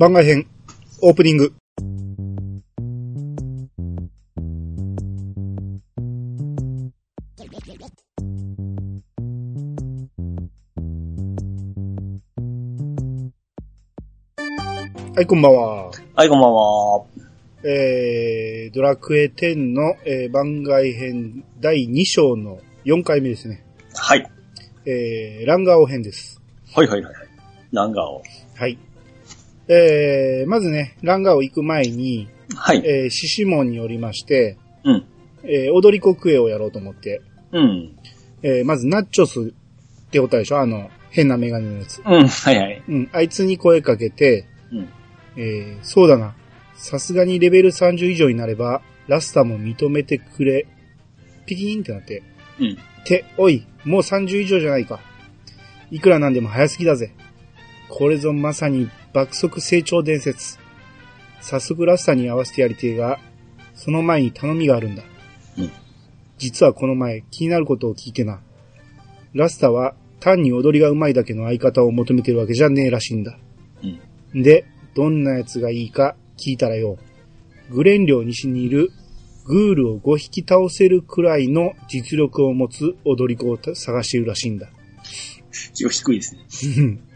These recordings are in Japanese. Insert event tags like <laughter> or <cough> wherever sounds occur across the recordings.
番外編、オープニング。はい、こんばんは。はい、こんばんは。えー、ドラクエ10の、えー番外編第2章の4回目ですね。はい。えー、ランガオ編です。はいはいはいはい。ランガーを。はい。えー、まずね、ランガオ行く前に、はい。えー、獅子門におりまして、うん。えー、踊り子クエをやろうと思って、うん。えー、まずナッチョスっておったでしょ？あの、変なメガネのやつ。うん。はいはい。うん、あいつに声かけて、うん。えー、そうだな。さすがにレベル30以上になれば、ラスタも認めてくれ。ピキーンってなって。うん。て、おい、もう30以上じゃないか。いくらなんでも早すぎだぜ。これぞまさに爆速成長伝説。早速ラスタに合わせてやりてえが、その前に頼みがあるんだ。うん実はこの前気になることを聞いてな。ラスタは単に踊りが上手いだけの相方を求めてるわけじゃねえらしいんだ。うん。で、どんなやつがいいか聞いたらよ、グレン領西にいるグールを5匹倒せるくらいの実力を持つ踊り子を探しているらしいんだ。<laughs> 気が低いですね。<laughs>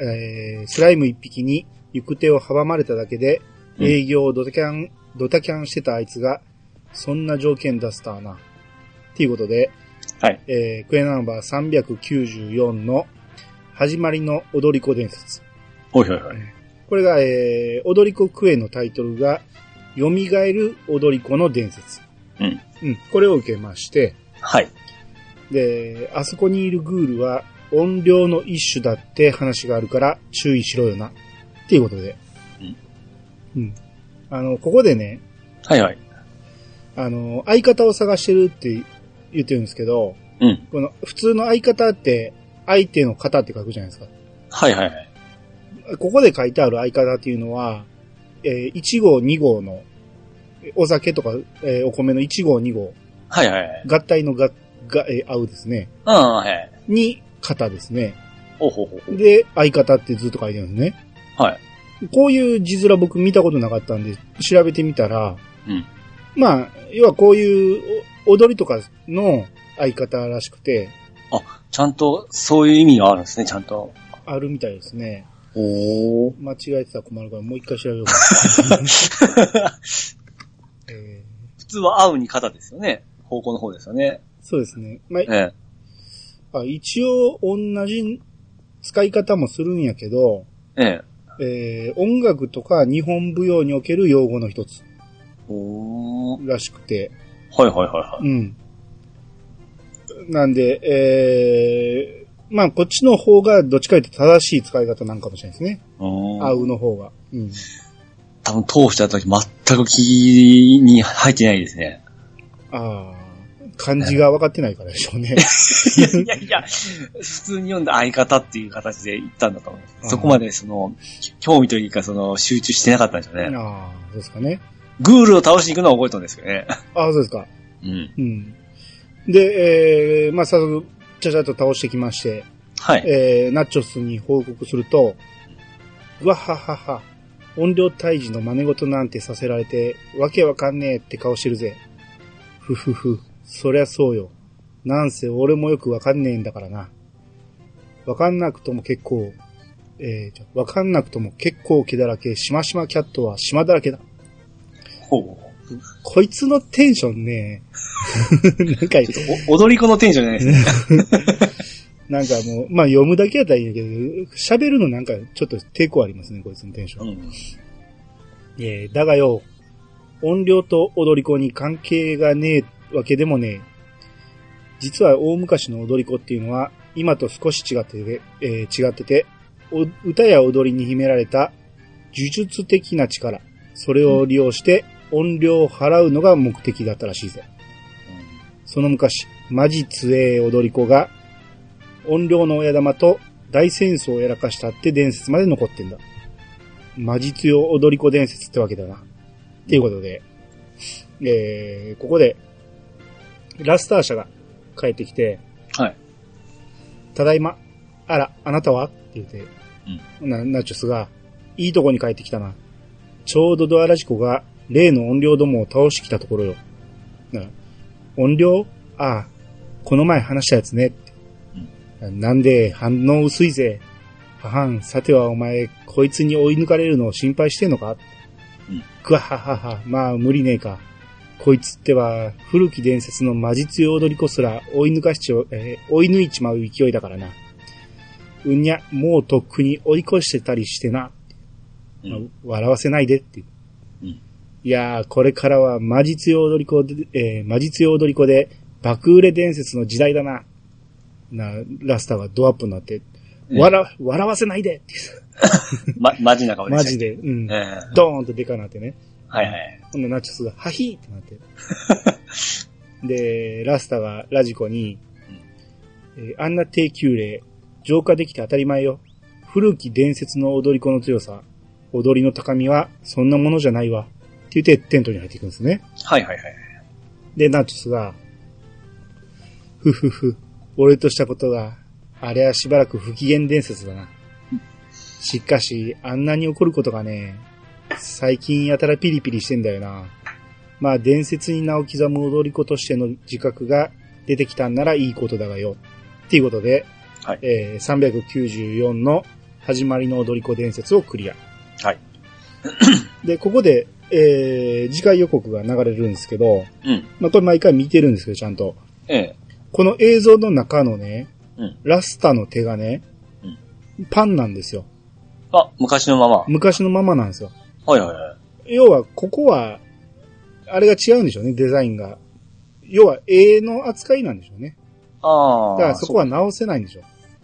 えースライム1匹に行く手を阻まれただけでうん営業をドタキャン、ドタキャンしてたあいつが、そんな条件出すたな。っていうことで、はい。えークエナンバー394の始まりの踊り子伝説。はいはいはい。これが、えー、踊り子クエのタイトルが、蘇る踊り子の伝説。うん。うん。これを受けまして、はい。で、あそこにいるグールは音量の一種だって話があるから注意しろよな。っていうことで。うん。うん。あの、ここでね、はいはい。あの、相方を探してるって言ってるんですけど、うん。この普通の相方って相手の方って書くじゃないですか。はいはいはい。ここで書いてある相方っていうのは、えー1号、2号の、お酒とか、えーお米の1号、2号、はいはいはい。合体のが、が、えー合うですね。うん、はい。に、方ですね。ほうほうほう。で、相方ってずっと書いてるんですね。はい。こういう字面僕見たことなかったんで、調べてみたら、うん。まあ、要はこういうお踊りとかの相方らしくて、ちゃんと、そういう意味があるんですね、ちゃんと。あるみたいですね。おー。間違えてたら困るからもう一回調べようかな。<laughs> えー普通は合うに肩ですよね。方向の方ですよね。そうですね。まあ、ええ。あ一応同じ使い方もするんやけど、ええ。えー音楽とか日本舞踊における用語の一つおー。らしくて、はいはいはいはい。うん。なんで、えーまあこっちの方がどっちかというと正しい使い方なんかもしれないですね。おー合うの方が。うん。多分通した時全く気に入ってないですね。ああ、漢字が分かってないからでしょうね。いやいや、普通に読んだ相方っていう形で言ったんだと思ううん。そこまでその、興味というかその、集中してなかったんですよね。ああ、そうですかね。グールを倒しに行くのは覚えたんですけどね。ああ、そうですか。うん。うん。で、えーまあ早速、ちゃちゃっと倒してきまして、はい。えー、ナッチョスに報告すると、うわははは、音量退治の真似事なんてさせられて、わけわかんねえって顔してるぜ。ふふふ、そりゃそうよ。なんせ俺もよくわかんねえんだからな。わかんなくとも結構、えーわかんなくとも結構毛だらけ、しましまキャットは島だらけだ。ほう。こいつのテンションね、<laughs> なんか、お踊り子のテンションじゃないですね。<laughs> なんかもう、まあ読むだけやったらいいんだけど、喋るのなんかちょっと抵抗ありますね、こいつのテンション。うん。えーだがよ、音量と踊り子に関係がねえわけでもねえ。実は大昔の踊り子っていうのは、今と少し違ってて、えー違ってて、歌や踊りに秘められた呪術的な力、それを利用して音量を払うのが目的だったらしいぜ。うんその昔、マジ強え踊り子が、音量の親玉と大戦争をやらかしたって伝説まで残ってんだ。魔術用踊り子伝説ってわけだな。っていうことで、えー、ここで、ラスター社が帰ってきて、はい。ただいま、あら、あなたは？って言って、なナチョスが、いいとこに帰ってきたな。ちょうどドアラジコが例の音量どもを倒してきたところよ。な音量？ああ、この前話したやつね。なんで反応薄いぜ。ははん、さてはお前、こいつに追い抜かれるのを心配してんのか？うんくわははは、まあ無理ねえか。こいつっては、古き伝説の魔術用踊り子すら追い抜かしちゃう、えー追い抜いちまう勢いだからな。うんにゃ、もうとっくに追い越してたりしてな。うんまあ笑わせないでっていう。うんいやー、これからは魔術用踊り子で、えー魔術用踊り子で爆売れ伝説の時代だな。な、ラスターがドアップになって、うん笑、笑わせないでって <laughs> ま、マジな顔でしたマジで、うん。ええドーンとデカなってね。はいはい。ほんでナチョスが、ハヒーってなって。で、ラスタがラジコに、えーあんな低級例、浄化できて当たり前よ。古き伝説の踊り子の強さ、踊りの高みはそんなものじゃないわ。って言ってテントに入っていくんですね。はいはいはい。で、ナチョスが、ふふふ、俺としたことが、あれはしばらく不機嫌伝説だな。しかし、あんなに起こることがね、最近やたらピリピリしてんだよな。まあ、伝説に名を刻む踊り子としての自覚が出てきたんならいいことだがよ。っていうことで、はいえー394の始まりの踊り子伝説をクリア。はい。<clears throat> で、ここで、えー、次回予告が流れるんですけど、うん。まあ、これ毎回見てるんですけど、ちゃんと。ええ。この映像の中のね、うんラスタの手がね、パンなんですよ。あ、昔のまま。昔のままなんですよ。はいはいはい。要は、ここは、あれが違うんでしょうね、デザインが。要は、絵の扱いなんでしょうね。ああ。だからそこは直せないんでしょ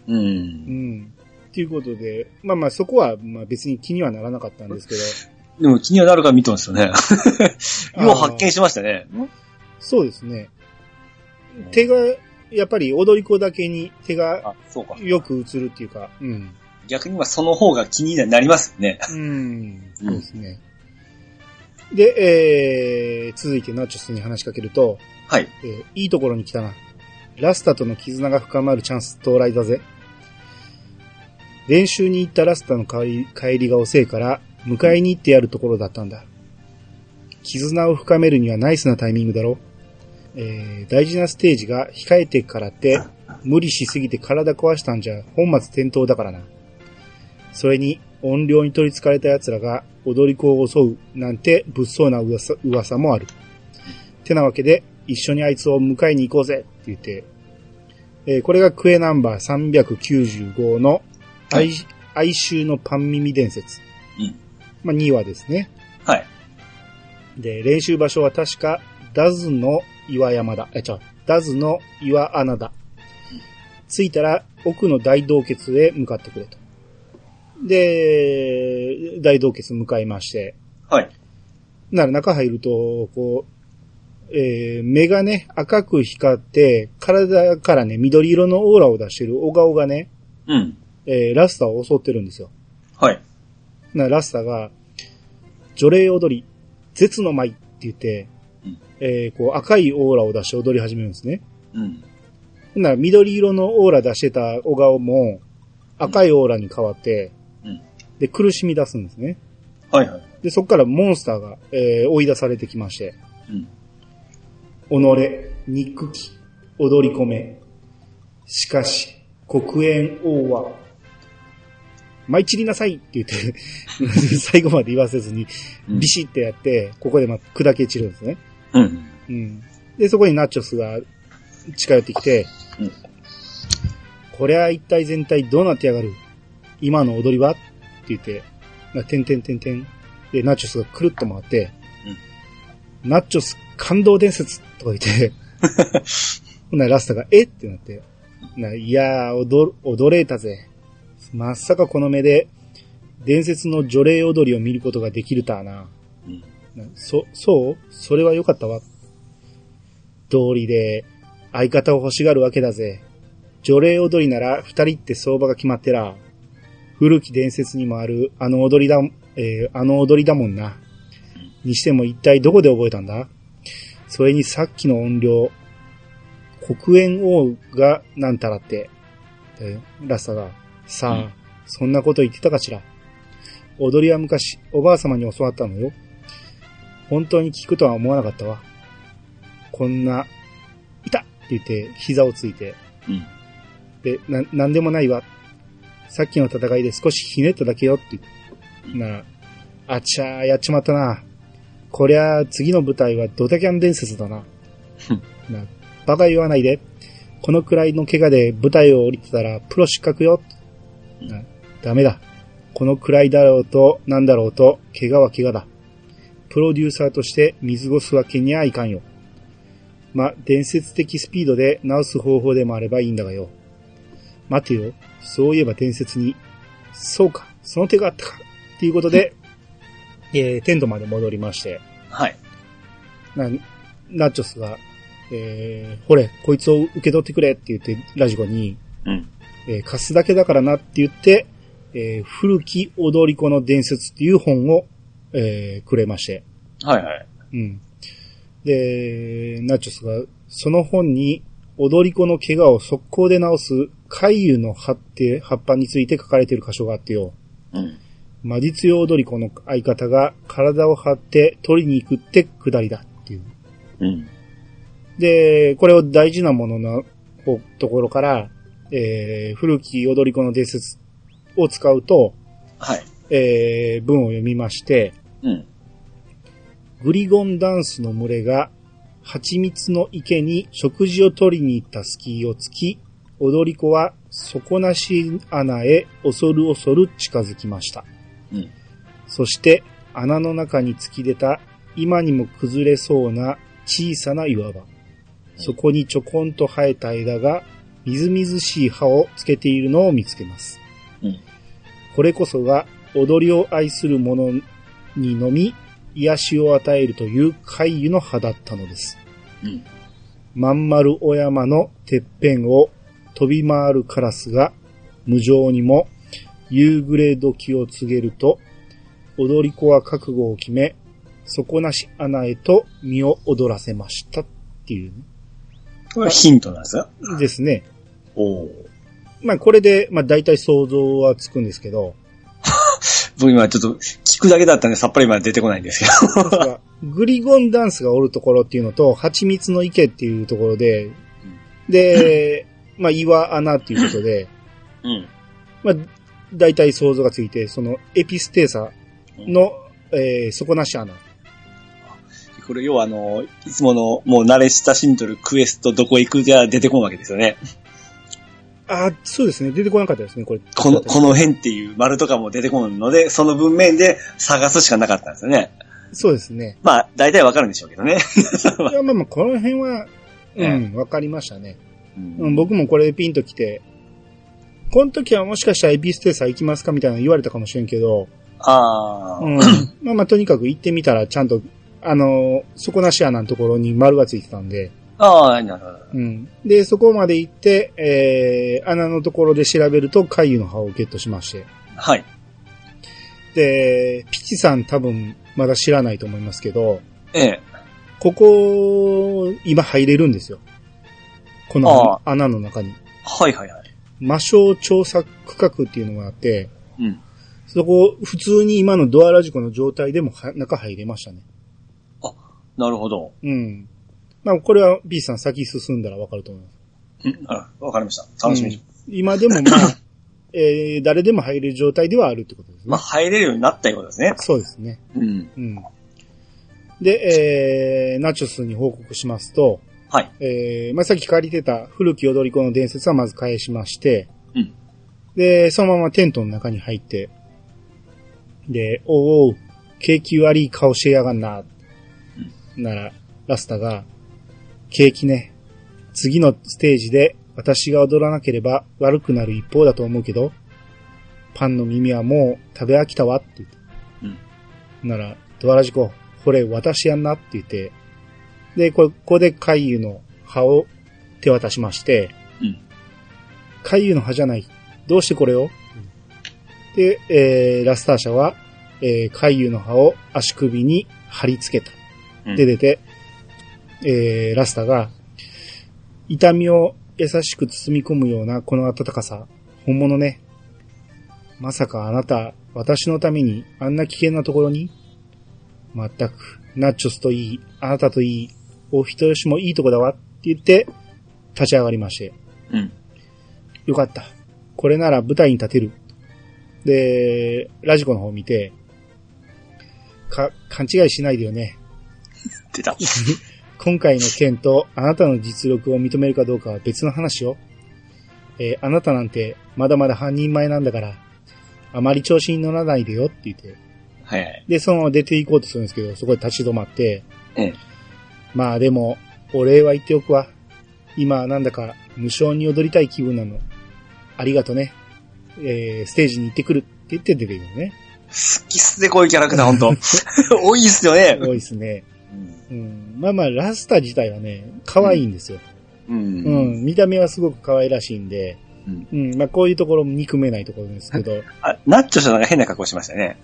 う。う。うんん。っていうことで、まあまあそこは、まあ別に気にはならなかったんですけど、<laughs> でも気にはなるから見とんですよね。<laughs> よう発見しましたね。そうですね。手が、やっぱり踊り子だけに手が。よく映るっていうか、うん。逆にはその方が気になりますよね。うん、そうですね。で、えー、続いてナチョスに話しかけると、はい。えーいいところに来たな。ラスタとの絆が深まるチャンス到来だぜ。練習に行ったラスタの帰り帰りが遅いから、迎えに行ってやるところだったんだ。絆を深めるにはナイスなタイミングだろ。えー大事なステージが控えてからって、無理しすぎて体壊したんじゃ本末転倒だからな。それに、音量に取り憑かれた奴らが踊り子を襲うなんて物騒な噂噂もある。てなわけで、一緒にあいつを迎えに行こうぜって言って、えーこれがクエナンバー395の哀,、哀愁のパン耳伝説。うんまあ、2話ですね。はい。で、練習場所は確か、ダズの岩山だ。え、ちゃう、ダズの岩穴だ。着いたら、奥の大洞穴へ向かってくれと。で、大洞穴向かいまして、はい。なら中入ると、こう、えー目がね、赤く光って、体からね、緑色のオーラを出してる小顔がね、うん。えーラスターを襲ってるんですよ。はい。なラスターが、除霊踊り、絶の舞って言って、うんえーこう赤いオーラを出して踊り始めるんですね。うん。なら緑色のオーラ出してた小顔も赤いオーラに変わって、うんで、苦しみ出すんですね。はいはい。で、そこからモンスターが、えー追い出されてきまして、うん。己、憎き、踊り込め。しかし、黒煙王は、舞い散りなさいって言って、<laughs> 最後まで言わせずに、うんビシッてやって、ここでまあ砕け散るんですね。うん。うん。で、そこにナチョスが近寄ってきて、うんこれは一体全体どうなってやがる？今の踊りは？言って、なてんてんてんてん。で、ナチョスがくるっと回って、ナチョス感動伝説とか言って、<laughs> ほんならラスタが、えってなって、ないやー、踊、踊れたぜ。まさかこの目で、伝説の除霊踊りを見ることができるたな。うん。なそ、そう？それは良かったわ。道理で、相方を欲しがるわけだぜ。除霊踊りなら二人って相場が決まってら。古き伝説にもあるあの踊りだ、えーあの踊りだもんな。にしても一体どこで覚えたんだ？それにさっきの音量、黒煙王がなんたらって。でラスタが、さあ、うんそんなこと言ってたかしら？踊りは昔、おばあ様に教わったのよ。本当に聞くとは思わなかったわ。こんな、いたって言って、膝をついて、うん。で、な、なんでもないわ。さっきの戦いで少しひねっただけよって。なら、あちゃー、やっちまったな。こりゃ、次の舞台はドタキャン伝説だな。な、バカ言わないで。このくらいの怪我で舞台を降りてたらプロ失格よ。な、ダメだ。このくらいだろうと、なんだろうと、怪我は怪我だ。プロデューサーとして見過ごすわけにはいかんよ。ま、伝説的スピードで治す方法でもあればいいんだがよ。待てよ。そういえば伝説に。そうか、その手があったか。っていうことで、えー、テントまで戻りまして、はい。な、ナッチョスが、えー、ほれ、こいつを受け取ってくれって言って、ラジコに、うん。えー貸すだけだからなって言って、えー古き踊り子の伝説っていう本を、えーくれまして。はいはい。うん。で、ナチョスが、その本に、踊り子の怪我を速攻で治す、海油の葉って、葉っぱについて書かれてる箇所があってよ。うん。魔術用踊り子の相方が体を張って取りに行くってくだりだっていう。うん。で、これを大事なもののほところから、えー古き踊り子の伝説を使うと、はい。えー文を読みまして、うん。グリゴンダンスの群れが、蜂蜜の池に食事を取りに行ったスキーをつき、踊り子は底なし穴へ恐る恐る近づきました。うん。そして穴の中に突き出た今にも崩れそうな小さな岩場。そこにちょこんと生えた枝がみずみずしい葉をつけているのを見つけます。うん。これこそが踊りを愛する者にのみ癒しを与えるという怪異の葉だったのです。うん。まん丸お山のてっぺんを飛び回るカラスが無情にも夕暮れ時を告げると、踊り子は覚悟を決め、底なし穴へと身を踊らせましたっていうこれはヒントなんですよ。ねですね。おお。まあこれで、まあ大体想像はつくんですけど、<laughs> 僕今ちょっと聞くだけだったんでさっぱりまで出てこないんですけど。グリゴンダンスがおるところっていうのと、蜂蜜の池っていうところで、で、<laughs> まあ岩穴っていうことで、うん。まあ大体想像がついて、そのエピステーサの、えー底なし穴。これ要はあの、いつものもう慣れ親しんどるクエストどこ行くじゃ出てこんわけですよね。あ、そうですね。出てこなかったですね、これ。この、この辺っていう丸とかも出てこんので、その文面で探すしかなかったんですよね。そうですね。まあ、大体わかるんでしょうけどね。いや、まあまあ、この辺は、うえん、わかりましたね。うんうん、僕もこれでピンと来て、この時はもしかしたらエピステーサー行きますかみたいなの言われたかもしれんけど、ああ、うん。まあまあ、とにかく行ってみたら、ちゃんと、あの、底なし穴のところに丸がついてたんで、ああ、なるほど。うん。で、そこまで行って、えー、穴のところで調べると、海油の葉をゲットしまして。はい。で、ピチさん多分、まだ知らないと思いますけど、ええ。ここ、今入れるんですよ。この穴の中に。はいはいはい。魔性調査区画っていうのがあって、うん。そこ、普通に今のドアラジコの状態でもは中入れましたね。なるほど。うん。まあ、これは B さん先進んだらわかると思います。うん。あわかりました。楽しみに。うん今でもまあ、<laughs> えー、誰でも入れる状態ではあるってことですね。まあ、入れるようになったようですね。そうですね。うん。うん。で、えー、ナチョスに報告しますと、はい。えー、まあ、さっき借りてた古き踊り子の伝説はまず返しまして、うん。で、そのままテントの中に入って、で、おうおう、景気悪い顔してやがんな。なら、ラスタが、景気ね、次のステージで私が踊らなければ悪くなる一方だと思うけど、パンの耳はもう食べ飽きたわって言って。うん。なら、ドアラジコ、これ私やんなって言って、で、これここで海油の葉を手渡しまして、うん。海油の葉じゃない。どうしてこれを、で、えー、ラスター社は、えー、海油の葉を足首に貼り付けた。うんで出て、えー、ラスターが、痛みを優しく包み込むようなこの暖かさ、本物ね。まさかあなた、私のためにあんな危険なところに？まったく、ナッチョスといい、あなたといい、お人よしもいいとこだわって言って、立ち上がりまして。うん。よかった。これなら舞台に立てる。で、ラジコの方を見て、か、勘違いしないでよね。出た。<laughs> 今回の件とあなたの実力を認めるかどうかは別の話よ。えーあなたなんてまだまだ半人前なんだから、あまり調子に乗らないでよって言って。はいはい。で、そのまま出て行こうとするんですけど、そこで立ち止まって、ええ。まあでも、お礼は言っておくわ。今はなんだか無償に踊りたい気分なの。ありがとね。えー、ステージに行ってくるって言って出てくるのね。好きっすね、こういうキャラクター、ほんと。<laughs> 多いっすよね。多いですね。うんうん。まあまあ、ラスタ自体はね、可愛いんですよ。うん。うん。見た目はすごく可愛らしいんで、うんうん。まあこういうところも憎めないところですけど、あ、ナッチョさんが変な格好しましたね。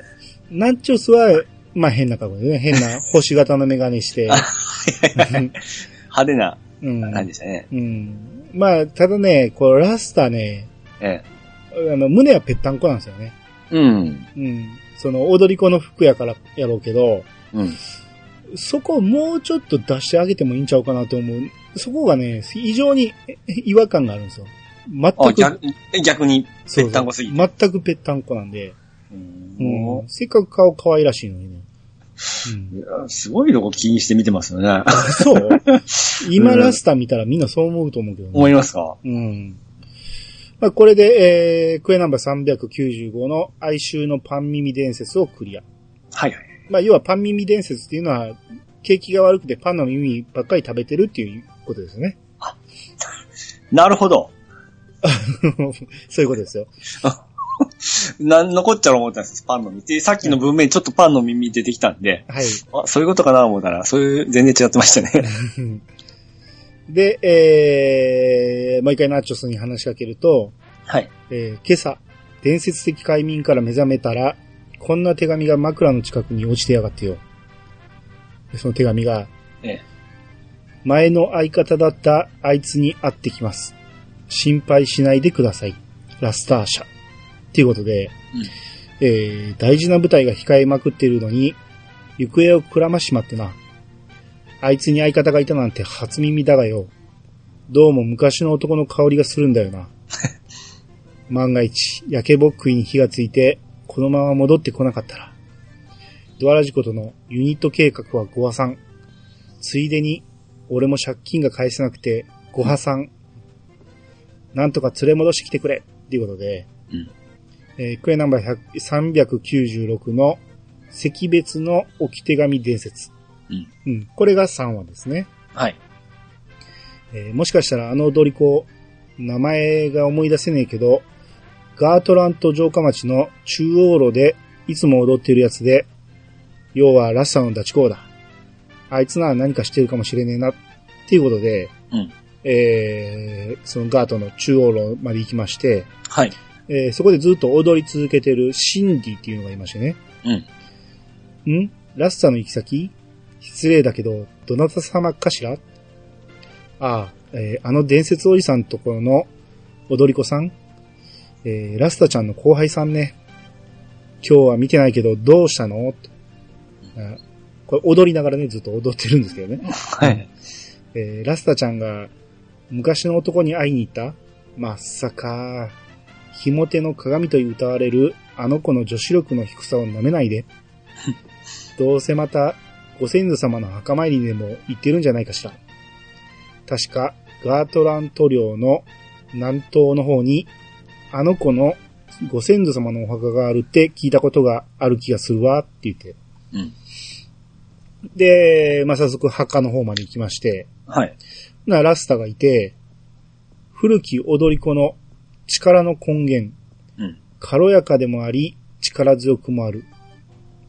ナッチョスは、まあ変な格好でね、変な星型のメガネして、<laughs> 派手なうん。感じでしたね。うん。まあ、ただね、これラスタね、えあの、胸はぺったんこなんですよね。え。うん。うん。その、踊り子の服やからやろうけど、うん。そこをもうちょっと出してあげてもいいんちゃうかなと思う。そこがね、非常にえ違和感があるんですよ。全あ、く、逆逆に、ぺったんこすぎて。全くぺったんこなんで、うんうん、せっかく顔可愛らしいのにね。うん、いやすごいとこ気にして見てますよね。そう？<laughs> 今ラスタ見たらみんなそう思うと思うけどね。思いますか？うん。まあ、これで、えー、クエナンバー395の哀愁のパン耳伝説をクリア。はいはい。まあ、要はパン耳伝説っていうのは、景気が悪くてパンの耳ばっかり食べてるっていうことですね。なるほど。<laughs> そういうことですよ。<laughs> なん残っちゃろう思ったんですパンの耳。さっきの文面ちょっとパンの耳出てきたんで、はい。あ、そういうことかな思ったら、そういう、全然違ってましたね。<laughs> で、えー、毎回ナッチョスに話しかけると、はい。えー今朝、伝説的快眠から目覚めたら、こんな手紙が枕の近くに落ちてやがってよ。でその手紙が、ええ。前の相方だったあいつに会ってきます。心配しないでください。ラスター社。っていうことで、えー大事な舞台が控えまくっているのに、行方をくらましまってな。あいつに相方がいたなんて初耳だがよ。どうも昔の男の香りがするんだよな。<laughs> 万が一、焼けぼっくいに火がついて、このまま戻ってこなかったら。ドアラジコとのユニット計画はご破産。ついでに、俺も借金が返せなくて、ご破産。なんとか連れ戻してきてくれっていうことで、うんえークエナンバー100 396の赤別の置き手紙伝説。うんうん。これが3話ですね。はい。えーもしかしたらあの踊り子、名前が思い出せねえけど、ガートラント城下町の中央路でいつも踊ってるやつで、要はラッサのダチ公だ。あいつなら何かしてるかもしれねえな、っていうことで、うんえーそのガートの中央路まで行きまして、はい。えーそこでずっと踊り続けてるシンディっていうのがいましてね。うん。ん？ラッサの行き先？失礼だけど、どなた様かしら？ああ、えーあの伝説おじさんところの踊り子さん？えーラスタちゃんの後輩さんね。今日は見てないけど、どうしたの？とあこれ踊りながらね、ずっと踊ってるんですけどね。はい。えーラスタちゃんが昔の男に会いに行った？まさか、ひも手の鏡と歌われるあの子の女子力の低さを舐めないで。<laughs> どうせまたご先祖様の墓参りにでも行ってるんじゃないかしら。確かガートラント領の南東の方にあの子のご先祖様のお墓があるって聞いたことがある気がするわって言って。うん。で、まあ、早速墓の方まで行きまして、はい。なラスタがいて、古き踊り子の力の根源、うん。軽やかでもあり、力強くもある、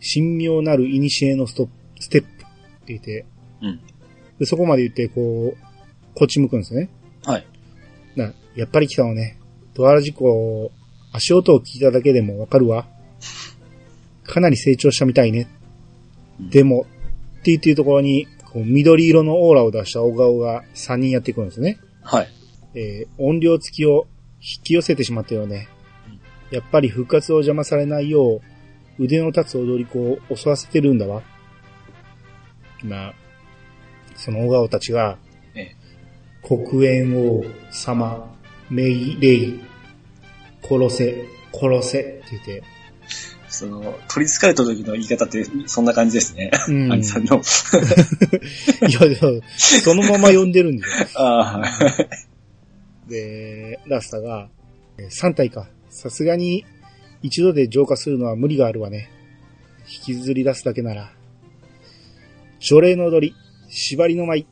神妙なる古のストステップって言って、うん。でそこまで言って、こう、こっち向くんですね。はい。な、やっぱり来たのね。ドアラ事故、足音を聞いただけでもわかるわ。かなり成長したみたいね。うんでも、って言ってるところに、こう緑色のオーラを出した小顔が3人やってくるんですね。はい。えー音量付きを引き寄せてしまったよね。やっぱり復活を邪魔されないよう、腕の立つ踊り子を襲わせてるんだわ。まあ、その小川たちが、ええ黒煙王様、命令、殺せ、殺せって言って、その、取り憑かれた時の言い方って、そんな感じですね。うん兄さんの。<laughs> いやいや、そのまま呼んでるんですよ。<laughs> ああ、はいで、ラスタが、3体か。さすがに一度で浄化するのは無理があるわね。引きずり出すだけなら。除霊の踊り、縛りの舞。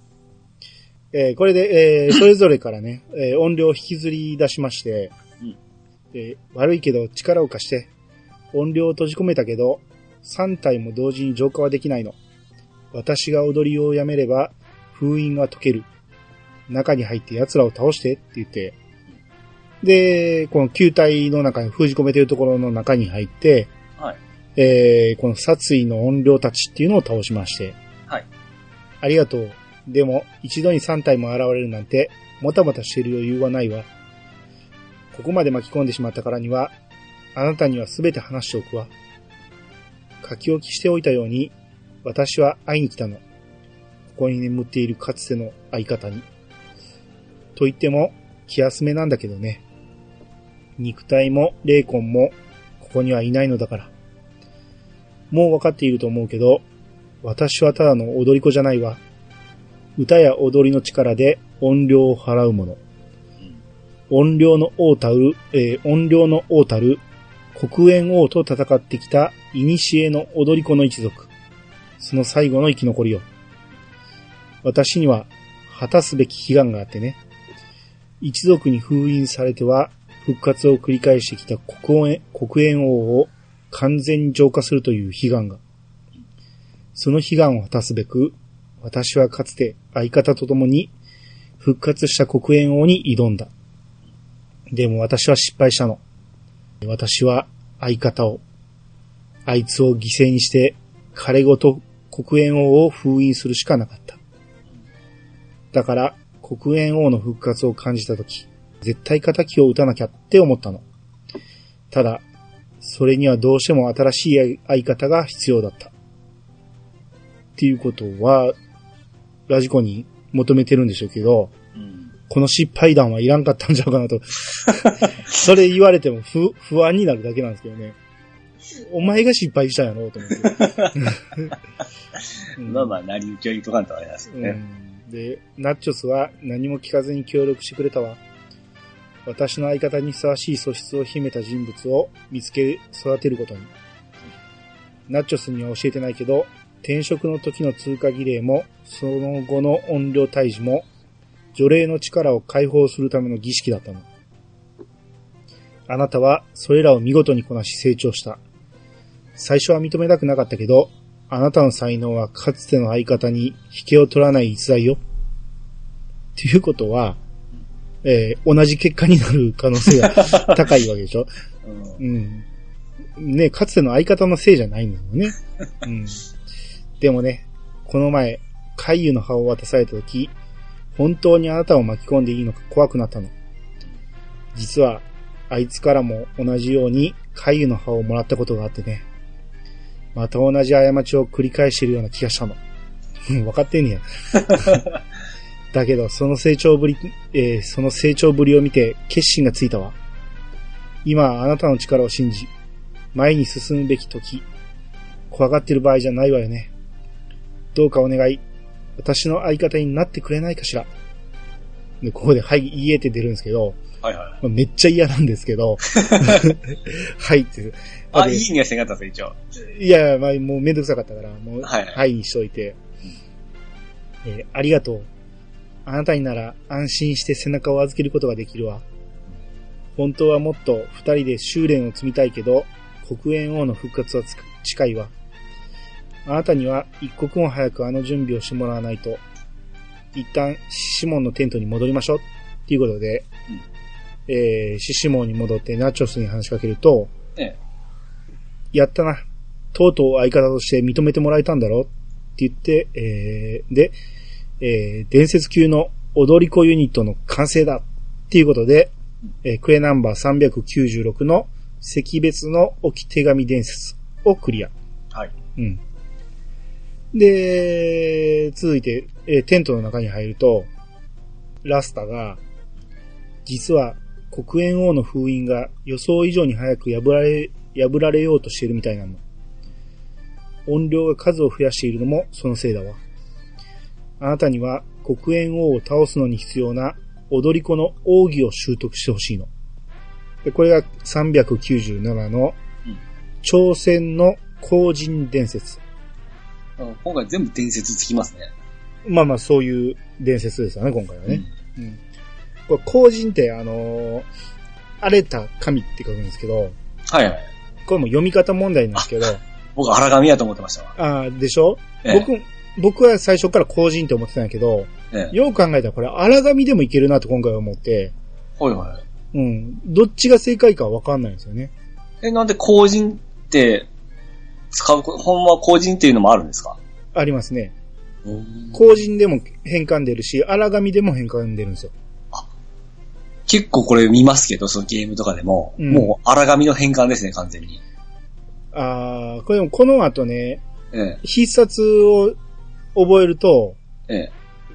えーこれで、えーそれぞれからね、えー音量を引きずり出しまして、うんで悪いけど力を貸して、音量を閉じ込めたけど、3体も同時に浄化はできないの。私が踊りをやめれば、封印が解ける。中に入って奴らを倒してって言って、で、この球体の中に封じ込めてるところの中に入って、はい。えー、この殺意の音量たちっていうのを倒しまして、はい。ありがとう。でも、一度に3体も現れるなんて、もたもたしてる余裕はないわ。ここまで巻き込んでしまったからには、あなたには全て話しておくわ。書き置きしておいたように、私は会いに来たの。ここに眠っているかつての相方に。と言っても、気休めなんだけどね。肉体も霊魂も、ここにはいないのだから。もう分かっていると思うけど、私はただの踊り子じゃないわ。歌や踊りの力で音量を払うもの。音量の王たる、えー音量の王たる黒煙王と戦ってきた古の踊り子の一族。その最後の生き残りよ。私には果たすべき悲願があってね。一族に封印されては復活を繰り返してきた黒煙黒煙王を完全に浄化するという悲願が。その悲願を果たすべく、私はかつて相方と共に復活した黒煙王に挑んだ。でも私は失敗したの。私は相方を、あいつを犠牲にして彼ごと黒煙王を封印するしかなかった。だから黒煙王の復活を感じたとき、絶対仇を撃たなきゃって思ったの。ただ、それにはどうしても新しい相方が必要だった。っていうことは、ラジコに求めてるんでしょうけど、うん。この失敗談はいらんかったんちゃうかなと。<laughs> それ言われても不不安になるだけなんですけどね。お前が失敗したんやろうと思って。う <laughs> んまあまあ、成り行きを言うとかんとあれなんですよね。うんで、ナッチョスは何も聞かずに協力してくれたわ。私の相方にふさわしい素質を秘めた人物を見つけ育てることに。ナッチョスには教えてないけど、転職の時の通過儀礼も、その後の音量退治も、除霊の力を解放するための儀式だったの。あなたはそれらを見事にこなし成長した。最初は認めたくなかったけど、あなたの才能はかつての相方に引けを取らない逸材よ。っていうことは、えー同じ結果になる可能性が <laughs> 高いわけでしょ？うんうん。ね、かつての相方のせいじゃないんだよね。うん。でもね、この前、海油の葉を渡された時、本当にあなたを巻き込んでいいのか怖くなったの。実は、あいつからも同じように海油の葉をもらったことがあってね。また同じ過ちを繰り返しているような気がしたの。うん、分かってんねや。<laughs> だけど、その成長ぶり、えーその成長ぶりを見て決心がついたわ。今はあなたの力を信じ、前に進むべき時、怖がってる場合じゃないわよね。どうかお願い。私の相方になってくれないかしら。で、ここで、はい、いいえって出るんですけど、はいはい。まあめっちゃ嫌なんですけど、<laughs> はいって。あ、でいい匂いしてなかったです、一応。いや、まあ、もうめんどくさかったから、もう、はいはいにしといて、えーありがとう。あなたになら安心して背中を預けることができるわ。本当はもっと二人で修練を積みたいけど、黒煙王の復活は近いわ。あなたには一刻も早くあの準備をしてもらわないと、一旦シシモンのテントに戻りましょう。っていうことで、えーシシモンに戻ってナチョスに話しかけると、ええ。やったな。とうとう相方として認めてもらえたんだろって言って、えー、で、えー、伝説級の踊り子ユニットの完成だっていうことで、えークエナンバー396の赤別の置き手紙伝説。をクリア。はい。うん。で、続いて、えーテントの中に入ると、ラスタが、実は黒煙王の封印が予想以上に早く破られ、破られようとしているみたいなの。音量が数を増やしているのもそのせいだわ。あなたには黒煙王を倒すのに必要な踊り子の奥義を習得してほしいの。でこれが397のうん朝鮮の後人伝説。今回全部伝説つきますね。まあまあそういう伝説ですよね、今回はね。うん。これ、後人ってあのー荒れた神って書くんですけど、はいはい。これも読み方問題なんですけど、僕、荒神やと思ってましたわ。ああ、でしょ、ええ僕、僕は最初から後人って思ってたんやけど、ええ。よう考えたらこれ荒神でもいけるなと今回は思って、はいはい。うん。どっちが正解かわかんないんですよね。え、なんで後人って、使う、ほんま後人っていうのもあるんですか？ありますね。うん後人でも変換出るし、荒神でも変換出るんですよ。結構これ見ますけど、そのゲームとかでも、うんもう荒神の変換ですね、完全に。ああ、これでもこの後ね、え必殺を覚えると、え、ええ。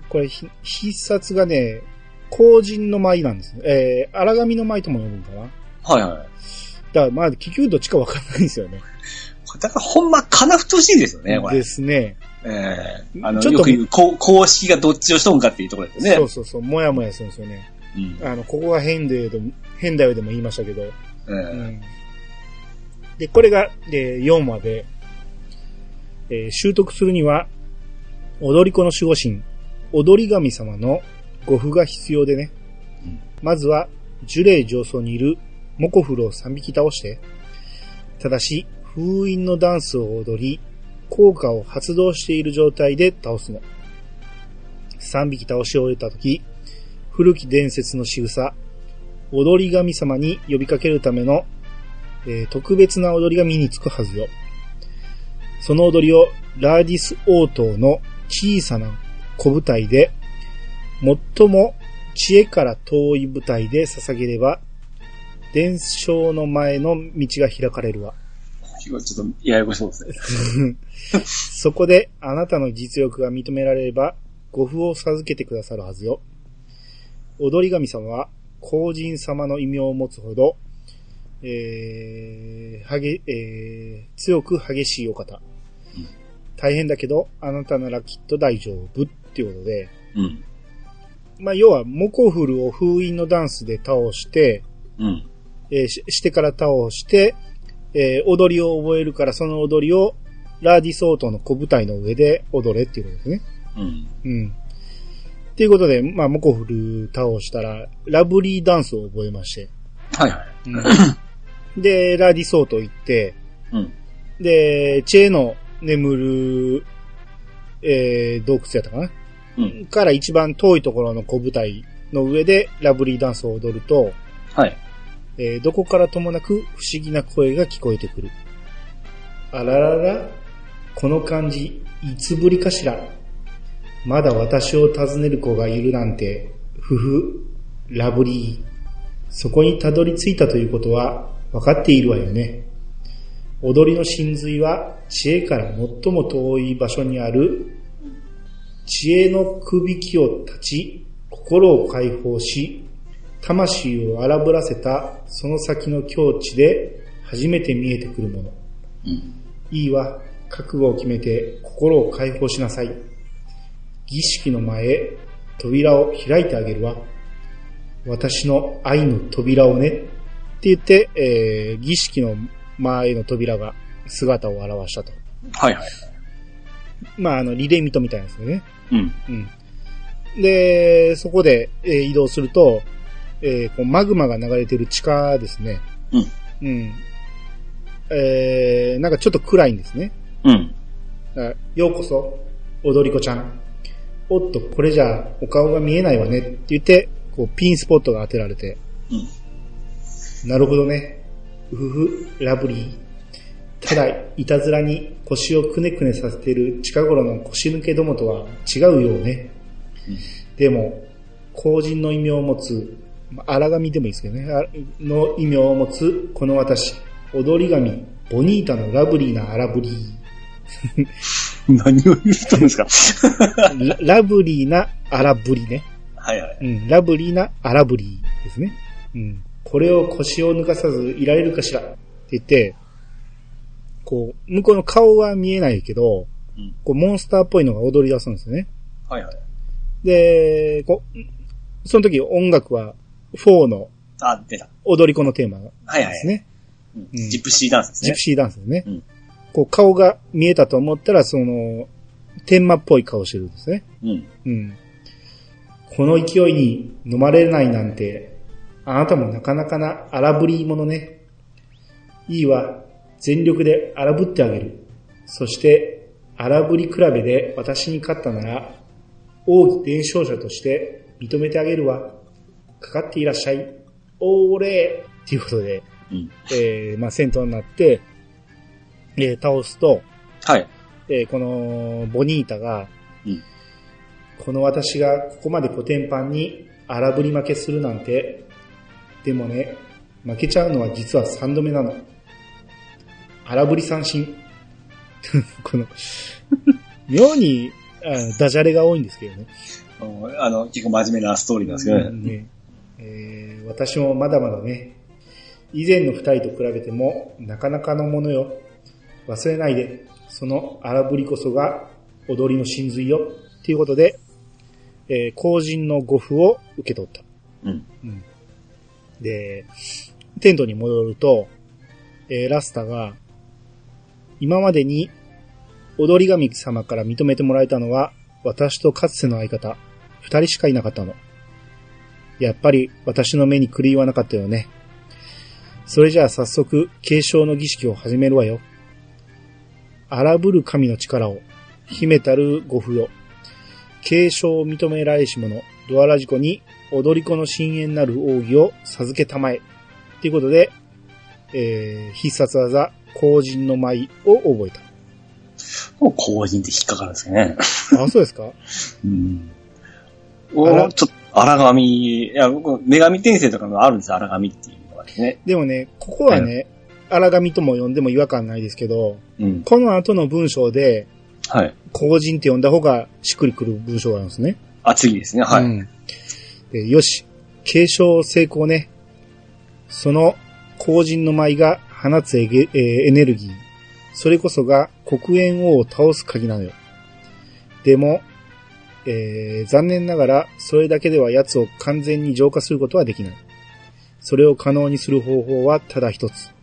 これひ必殺がね、後人の舞なんですね。えー、荒神の舞とも呼ぶんかな。はいはい。だからまあ、結局どっちかわかんないんですよね。<laughs> だからほんま金太しいですよね、これ。ですね。ええあの、ちょっとよく言う、こう公式がどっちをしとんかっていうところですよね。そうそうそう、もやもやするんですよね。うん。あの、ここが変だよでも、変だよでも言いましたけど。ええうん。で、これが、で、4話で、えー習得するには、踊り子の守護神、踊り神様の護符が必要でね。うんまずは、呪霊上層にいるモコフルを3匹倒して、ただし、封印のダンスを踊り、効果を発動している状態で倒すの。3匹倒し終えたとき、古き伝説の仕草、踊り神様に呼びかけるための、えー特別な踊りが身につくはずよ。その踊りをラーディス王党の小さな小部隊で、最も知恵から遠い部隊で捧げれば、伝承の前の道が開かれるわ。ちょっと、ややこしそうですね。<laughs> そこであなたの実力が認められれば、護符を授けてくださるはずよ。踊り神様は、皇人様の異名を持つほど、えー、はげ、えー、強く激しいお方。うん大変だけど、あなたならきっと大丈夫っていうことで、うん。まあ、要は、モコフルを封印のダンスで倒して、うん。えーししてから倒して、えー踊りを覚えるから、その踊りを、ラーディス王島の小舞台の上で踊れっていうことですね。うん。うん。っていうことで、まあ、モコフル倒したら、ラブリーダンスを覚えまして。はいはい。で、ラーディス王島行って、うん。で、知恵の眠る、えー、洞窟やったかな？うん。から一番遠いところの小舞台の上でラブリーダンスを踊ると、はい。えーどこからともなく不思議な声が聞こえてくる。あららら、この感じ、いつぶりかしら？まだ私を訪ねる子がいるなんて、ふふ、ラブリー。そこにたどり着いたということは分かっているわよね。踊りの真髄は知恵から最も遠い場所にある知恵のくびきを立ち、心を解放し、魂を荒ぶらせたその先の境地で初めて見えてくるもの。うん。いいわ、覚悟を決めて心を解放しなさい。儀式の前へ扉を開いてあげるわ。私の愛の扉をね。って言って、えー、儀式の前の扉が姿を現したと。はいはい。まあ、あの、リレーミトみたいなんですよね。うん。うん。で、そこで、えー移動すると、えーこうマグマが流れてる地下ですね。うん。うん。えー、なんかちょっと暗いんですね。うん。あようこそ、踊り子ちゃん。おっと、これじゃあお顔が見えないわねって言って、こうピンスポットが当てられて。うん。なるほどね。うふふ、ラブリー。ただ、いたずらに腰をくねくねさせている近頃の腰抜けどもとは違うようね。うんでも、後人の異名を持つ、荒神でもいいですけどね、の異名を持つこの私、踊り神、ボニータのラブリーな荒ぶり。<laughs> 何を言ったんですか？ラ <laughs> ラブリーな荒ぶりね。はいはい。うん、ラブリーな荒ぶりですね。うん。これを腰を抜かさずいられるかしら？って言って、こう、向こうの顔は見えないけど、うんこう、モンスターっぽいのが踊り出すんですよね。はいはい。で、こう、その時音楽は4のあ、出た。踊り子のテーマではいはい。すね。うんうんジプシーダンスですねジプ。シーダンスですね。うんこう、顔が見えたと思ったら、その、天魔っぽい顔してるんですね。うん。うん。この勢いに飲まれないなんて、あなたもなかなかな荒ぶり者ね。いいわ。全力で荒ぶってあげる。そして、荒ぶり比べで私に勝ったなら、王毅伝承者として認めてあげるわ。かかっていらっしゃい。おーれーっていうことで、うん。えー、まあ、戦闘になって、えー、倒すと、はい。えーこの、ボニータが、うんこの私がここまでコテンパンに荒ぶり負けするなんて、でもね、負けちゃうのは実は3度目なの。荒ぶり三振。<laughs> この、妙に、あダジャレが多いんですけどね。うんあの、結構真面目なストーリーなんですけどね。ねえー私もまだまだね、以前の二人と比べてもなかなかのものよ。忘れないで、その荒ぶりこそが踊りの真髄よ。ということで、えー、後人の呉服を受け取った。うん。で、テントに戻ると、えーラスタが、今までに踊り神様から認めてもらえたのは、私とかつての相方、二人しかいなかったの。やっぱり私の目に狂いはなかったよね。それじゃあ早速、継承の儀式を始めるわよ。荒ぶる神の力を、秘めたるご不よ。継承を認められし者、ドアラジコに踊り子の深淵なる奥義を授けたまえ。ということで、えー、必殺技、後人の舞を覚えもう後人って引っかかるんですよね。た。あ、そうですか？<laughs> うん。おちょっと、荒神、いや、僕、女神転生とかもあるんですよ、荒神っていうのがですね。でもね、ここはね、荒神とも呼んでも違和感ないですけど、うん。この後の文章で、はい。後人って呼んだ方がしっくりくる文章があるんですね。あ、次ですね。はい。うんでよし、継承成功ね。その後人の舞が放つエゲ、えーエネルギー。それこそが黒煙王を倒す鍵なのよ。でも、えー残念ながら、それだけでは奴を完全に浄化することはできない。それを可能にする方法はただ一つ。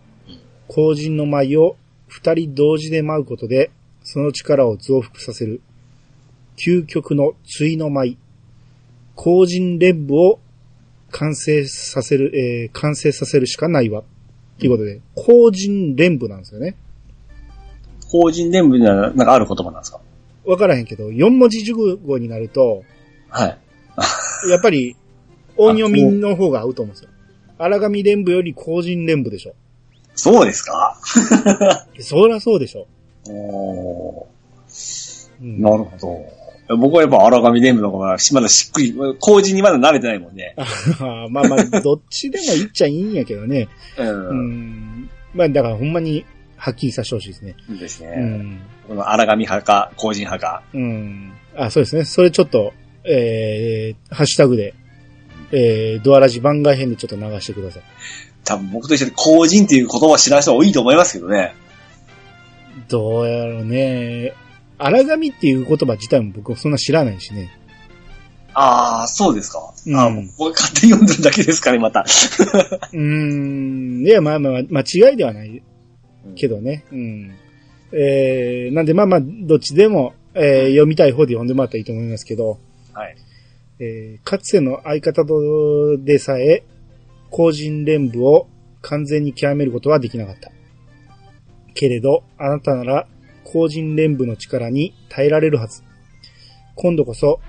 後人の舞を二人同時で舞うことで、その力を増幅させる。究極の対の舞。後人連部を完成させる、えー完成させるしかないわ。ということで、後人連部なんですよね。法人伝部にはなんかある言葉なんですか？わからへんけど、4文字熟語になると、はい。<laughs> やっぱり、音読みの方が合うと思うんですよ。荒神連部より後人連部でしょ。そうですか？<laughs> そりゃそうでしょ。おうんーなるほど。僕はやっぱ荒神伝部の方がまだしっくり、後人にまだ慣れてないもんね。あ <laughs> まあまあ、どっちでも言っちゃいいんやけどね。う。うんん。まあだからほんまに、はっきりさせてほしいですね。ですね。うん。この荒神派か、後人派か。うん。あ、そうですね。それちょっと、えー、ハッシュタグで、えー、ドアラジ番外編でちょっと流してください。多分僕と一緒で後人っていう言葉を知らない人多いと思いますけどね。どうやろうね。荒神っていう言葉自体も僕そんな知らないしね。ああ、そうですか。うんあ僕勝手に読んでるだけですかね、また。<laughs> うーん。いや、まあまあ、間違いではないけどね。うん。えー、なんでまあまあ、どっちでも、えー読みたい方で読んでもらったらいいと思いますけど、はい。えーかつての相方とでさえ、後人連部を完全に極めることはできなかった。けれど、あなたなら、後人連部の力に耐えられるはず。今度こそ、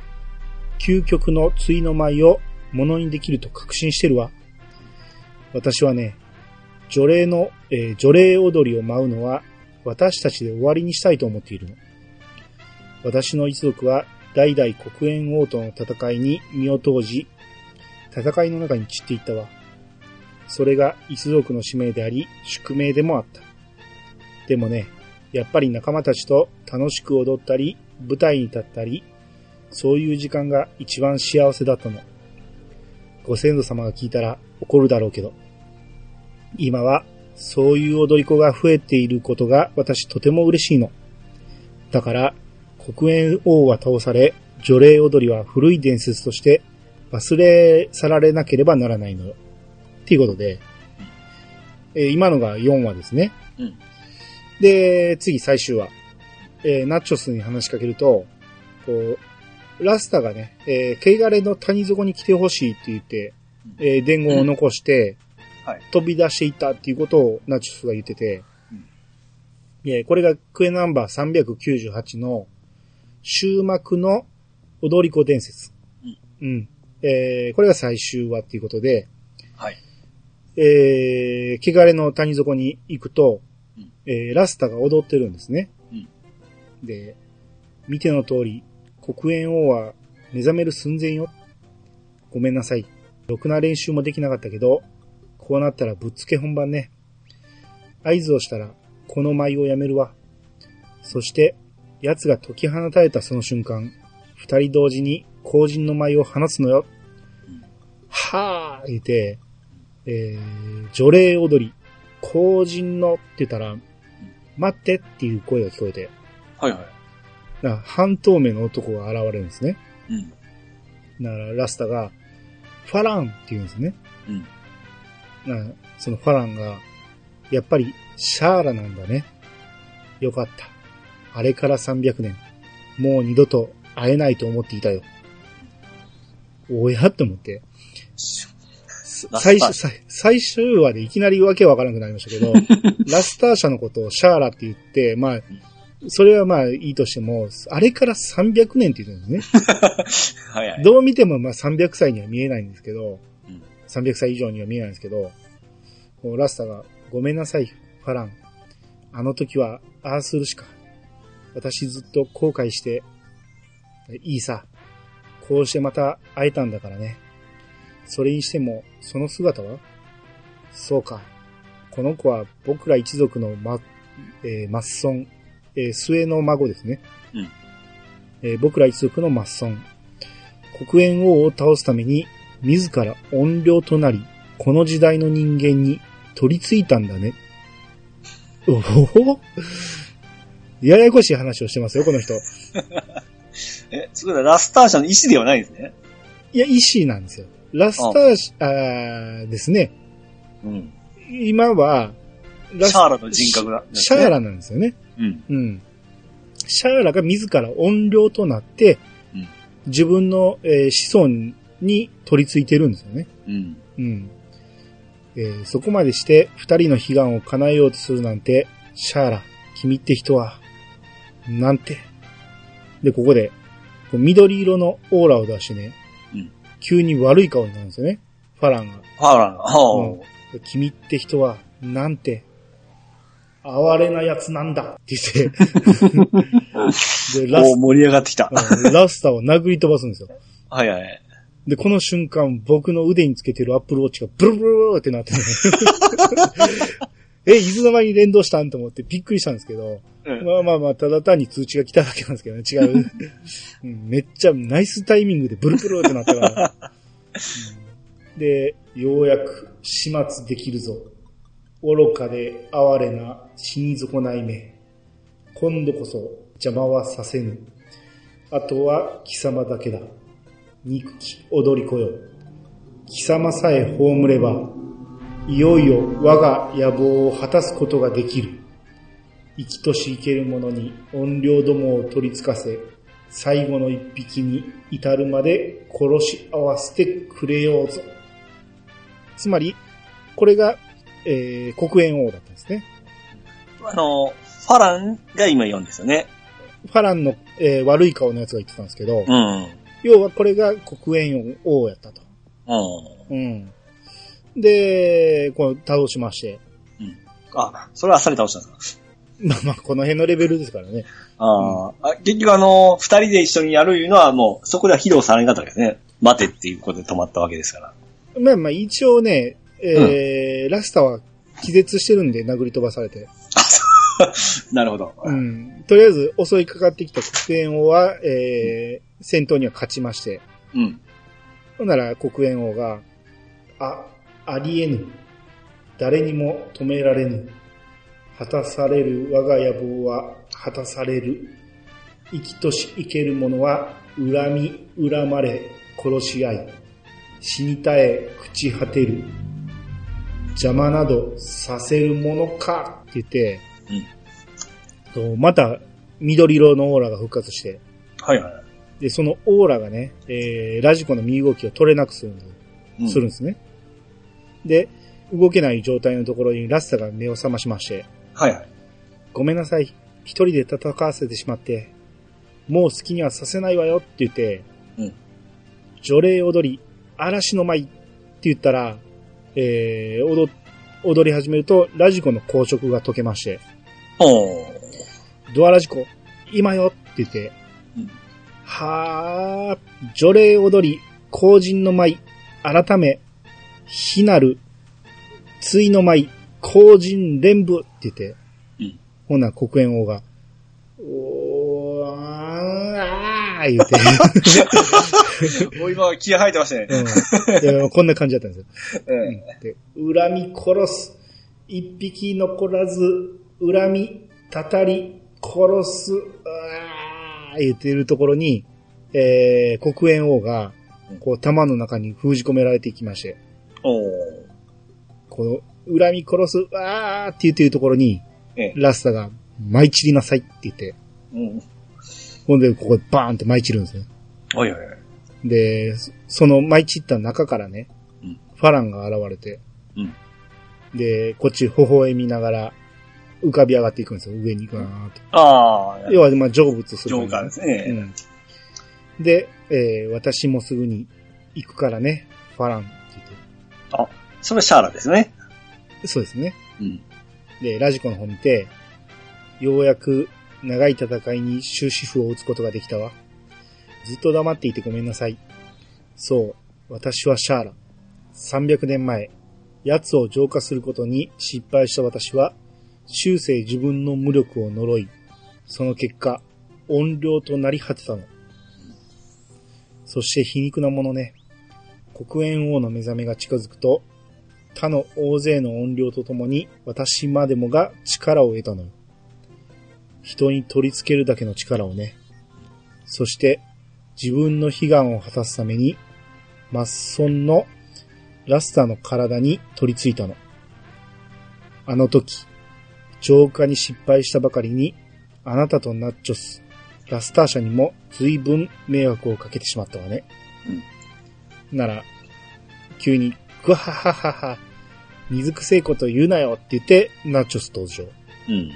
究極の対の舞をものにできると確信してるわ。私はね、除霊の、えー除霊踊りを舞うのは、私たちで終わりにしたいと思っているの。私の一族は代々黒煙王との戦いに身を投じ、戦いの中に散っていったわ。それが一族の使命であり、宿命でもあった。でもね、やっぱり仲間たちと楽しく踊ったり、舞台に立ったり、そういう時間が一番幸せだったの。ご先祖様が聞いたら怒るだろうけど。今は、そういう踊り子が増えていることが私とても嬉しいの。だから、黒煙王は倒され、除霊踊りは古い伝説として忘れ去られなければならないのよ。っていうことで、えー今のが4話ですね。うんで、次最終話。えーナッチョスに話しかけると、こう、ラスタがね、えー、ケイガレの谷底に来てほしいって言って、えー伝言を残して、はい飛び出していったっていうことをナッチョスが言ってて、えーこれがクエナンバー398の終幕の踊り子伝説。うん。えーこれが最終話っていうことで、はい。えー、汚れの谷底に行くと、うんえーラスタが踊ってるんですね。うんで、見ての通り、黒煙王は目覚める寸前よ。ごめんなさい。ろくな練習もできなかったけど、こうなったらぶっつけ本番ね。合図をしたら、この舞をやめるわ。そして、奴が解き放たれたその瞬間、二人同時に後陣の舞を放つのよ。はぁー言って、えー、除霊踊り、後陣のって言ったら、待ってっていう声が聞こえて、はいはい。だから半透明の男が現れるんですね。うん。だからラスタが、ファランって言うんですね。うん。なそのファランが、やっぱりシャーラなんだね。よかった。あれから300年。もう二度と会えないと思っていたよ。おや？って思って。最初、最最終話でいきなりわけわからなくなりましたけど、<laughs> ラスター社のことをシャーラって言って、まあ、それはまあいいとしても、あれから300年って言ってるんですね。<laughs> はいはい。どう見てもまあ300歳には見えないんですけど、うん300歳以上には見えないんですけど、ラスタが、ごめんなさい、ファラン。あの時は、ああするしか。私ずっと後悔して、いいさ。こうしてまた会えたんだからね。それにしても、その姿は？そうか。この子は僕ら一族のま、えー、マッソン、えー末の孫ですね。うんえー僕ら一族のマッソン。黒煙王を倒すために、自ら怨霊となり、この時代の人間に取り付いたんだね。おお？ややこしい話をしてますよ、この人。<laughs> え、それはラスター社の意思ではないんですね。いや、石なんですよ。ラスターシ、あーですね。うん。今は、ラシャーラの人格だ、シャーラなんですよね。うん。うん。シャーラが自ら怨霊となって、うん自分の、えー子孫に取り付いてるんですよね。うん。うん。えーそこまでして二人の悲願を叶えようとするなんて、シャーラ、君って人は、なんて。で、ここで、緑色のオーラを出してね、うん急に悪い顔になるんですよね。ファランが。ファーランが、はうん君って人は、なんて、哀れな奴なんだって言って、<laughs> で、あ、ラス盛り上がってきた。うんラスターを殴り飛ばすんですよ。はいはい。で、この瞬間、僕の腕につけてるアップルウォッチがブルブルってなってね <laughs> え、いつの間に連動したん？と思ってびっくりしたんですけど、うん。まあまあまあ、ただ単に通知が来ただけなんですけどね、違う。<laughs> うんめっちゃナイスタイミングでブルブルってなったから。<laughs> うんで、ようやく始末できるぞ。愚かで哀れな死に損ない目。今度こそ邪魔はさせぬ。あとは貴様だけだ。憎き踊り子よ。貴様さえ葬れば、いよいよ我が野望を果たすことができる。生きとし生ける者に怨霊どもを取り付かせ、最後の一匹に至るまで殺し合わせてくれようぞ。つまり、これが、えー、黒煙王だったんですね。あの、ファランが今言うんですよね。ファランの、えー悪い顔のやつが言ってたんですけど、うん。要はこれが黒煙王やったと。うん。うん。で、こう倒しまして、あ、それはあっさり倒したんですか？まあまあ、この辺のレベルですからね。あーあ、結局あの、二人で一緒にやるいうのはもう、そこでは披露されなかったわけですね。待てっていうことで止まったわけですから。まあまあ、一応ね、えーラスタは気絶してるんで殴り飛ばされて。<laughs> なるほど。うん。とりあえず襲いかかってきた黒煙王は、えー、戦闘には勝ちまして、うん。ほんなら黒煙王が、あ、ありえぬ。誰にも止められぬ。果たされる我が野望は果たされる。生きとし生ける者は恨み、恨まれ、殺し合い。死に絶え、朽ち果てる。邪魔などさせるものかって言って、とまた緑色のオーラが復活して、はいはい。で、そのオーラがね、えー、ラジコの身動きを取れなくするんでするんですね。で、動けない状態のところにラスタが目を覚ましまして、はいはい。ごめんなさい。一人で戦わせてしまって、もう好きにはさせないわよって言って、うん除霊踊り、嵐の舞って言ったら、えー、踊、踊り始めると、ラジコの硬直が解けまして、おー。ドアラジコ、今よって言って、うんはー、除霊踊り、後人の舞、改め、非なる、対の舞、後人連舞ってて、うんほんなら黒煙王が、おー、あー、言うて、<laughs> もう今気合入ってましたね。うんでこんな感じだったんですよ。うん。で、恨み殺す。一匹残らず、恨み、たたり、殺す、うわー言ってるところに、えー、黒煙王が、こう、弾の中に封じ込められていきまして、おー。この、恨み殺す、うわーって言ってるところに、ええ。ラスタが、舞い散りなさいって言って、うん。ほんで、ここバーンって舞い散るんですね。おいおいおい。で、そその舞い散った中からね、うんファランが現れて、うんで、こっち微笑みながら浮かび上がっていくんですよ、上にガーッと。ああ、要は、まあ、成仏する、ジョーカーですね。うん。で、えー私もすぐに行くからね、ファランって言っそれシャーラですね。て。そうですね。うん。で、ラジコの方見て、ようやく長い戦いに終止符を打つことができたわ。ずっと黙っていてごめんなさい。そう、私はシャーラ。300年前、奴を浄化することに失敗した私は、終生自分の無力を呪い、その結果、怨霊となり果てたの。そして皮肉なものね、黒煙王の目覚めが近づくと、他の大勢の怨霊とともに私までもが力を得たのよ。人に取り付けるだけの力をね。そして自分の悲願を果たすために、マッソンのラスターの体に取り付いたの。あの時、浄化に失敗したばかりに、あなたとナッチョス、ラスター社にも随分迷惑をかけてしまったわね。なら、急に、ぐはははは、水くせえこと言うなよって言って、ナチョス登場。うん。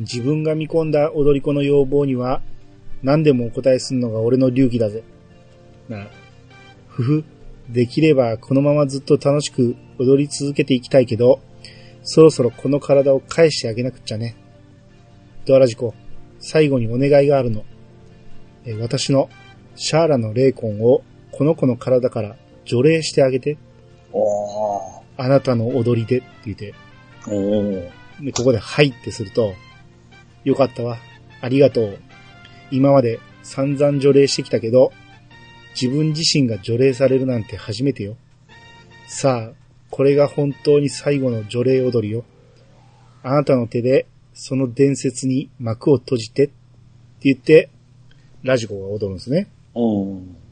自分が見込んだ踊り子の要望には、何でもお答えするのが俺の流儀だぜ。なあ、ふふ、できればこのままずっと楽しく踊り続けていきたいけど、そろそろこの体を返してあげなくっちゃね。ドアラジコ、最後にお願いがあるの。えー私のシャーラの霊魂をこの子の体から除霊してあげて。あなたの踊りでって言って、ここではいってすると、よかったわ。ありがとう。今まで散々除霊してきたけど、自分自身が除霊されるなんて初めてよ。さあ、これが本当に最後の除霊踊りよ。あなたの手で、その伝説に幕を閉じて、って言って、ラジコが踊るんですね。おー。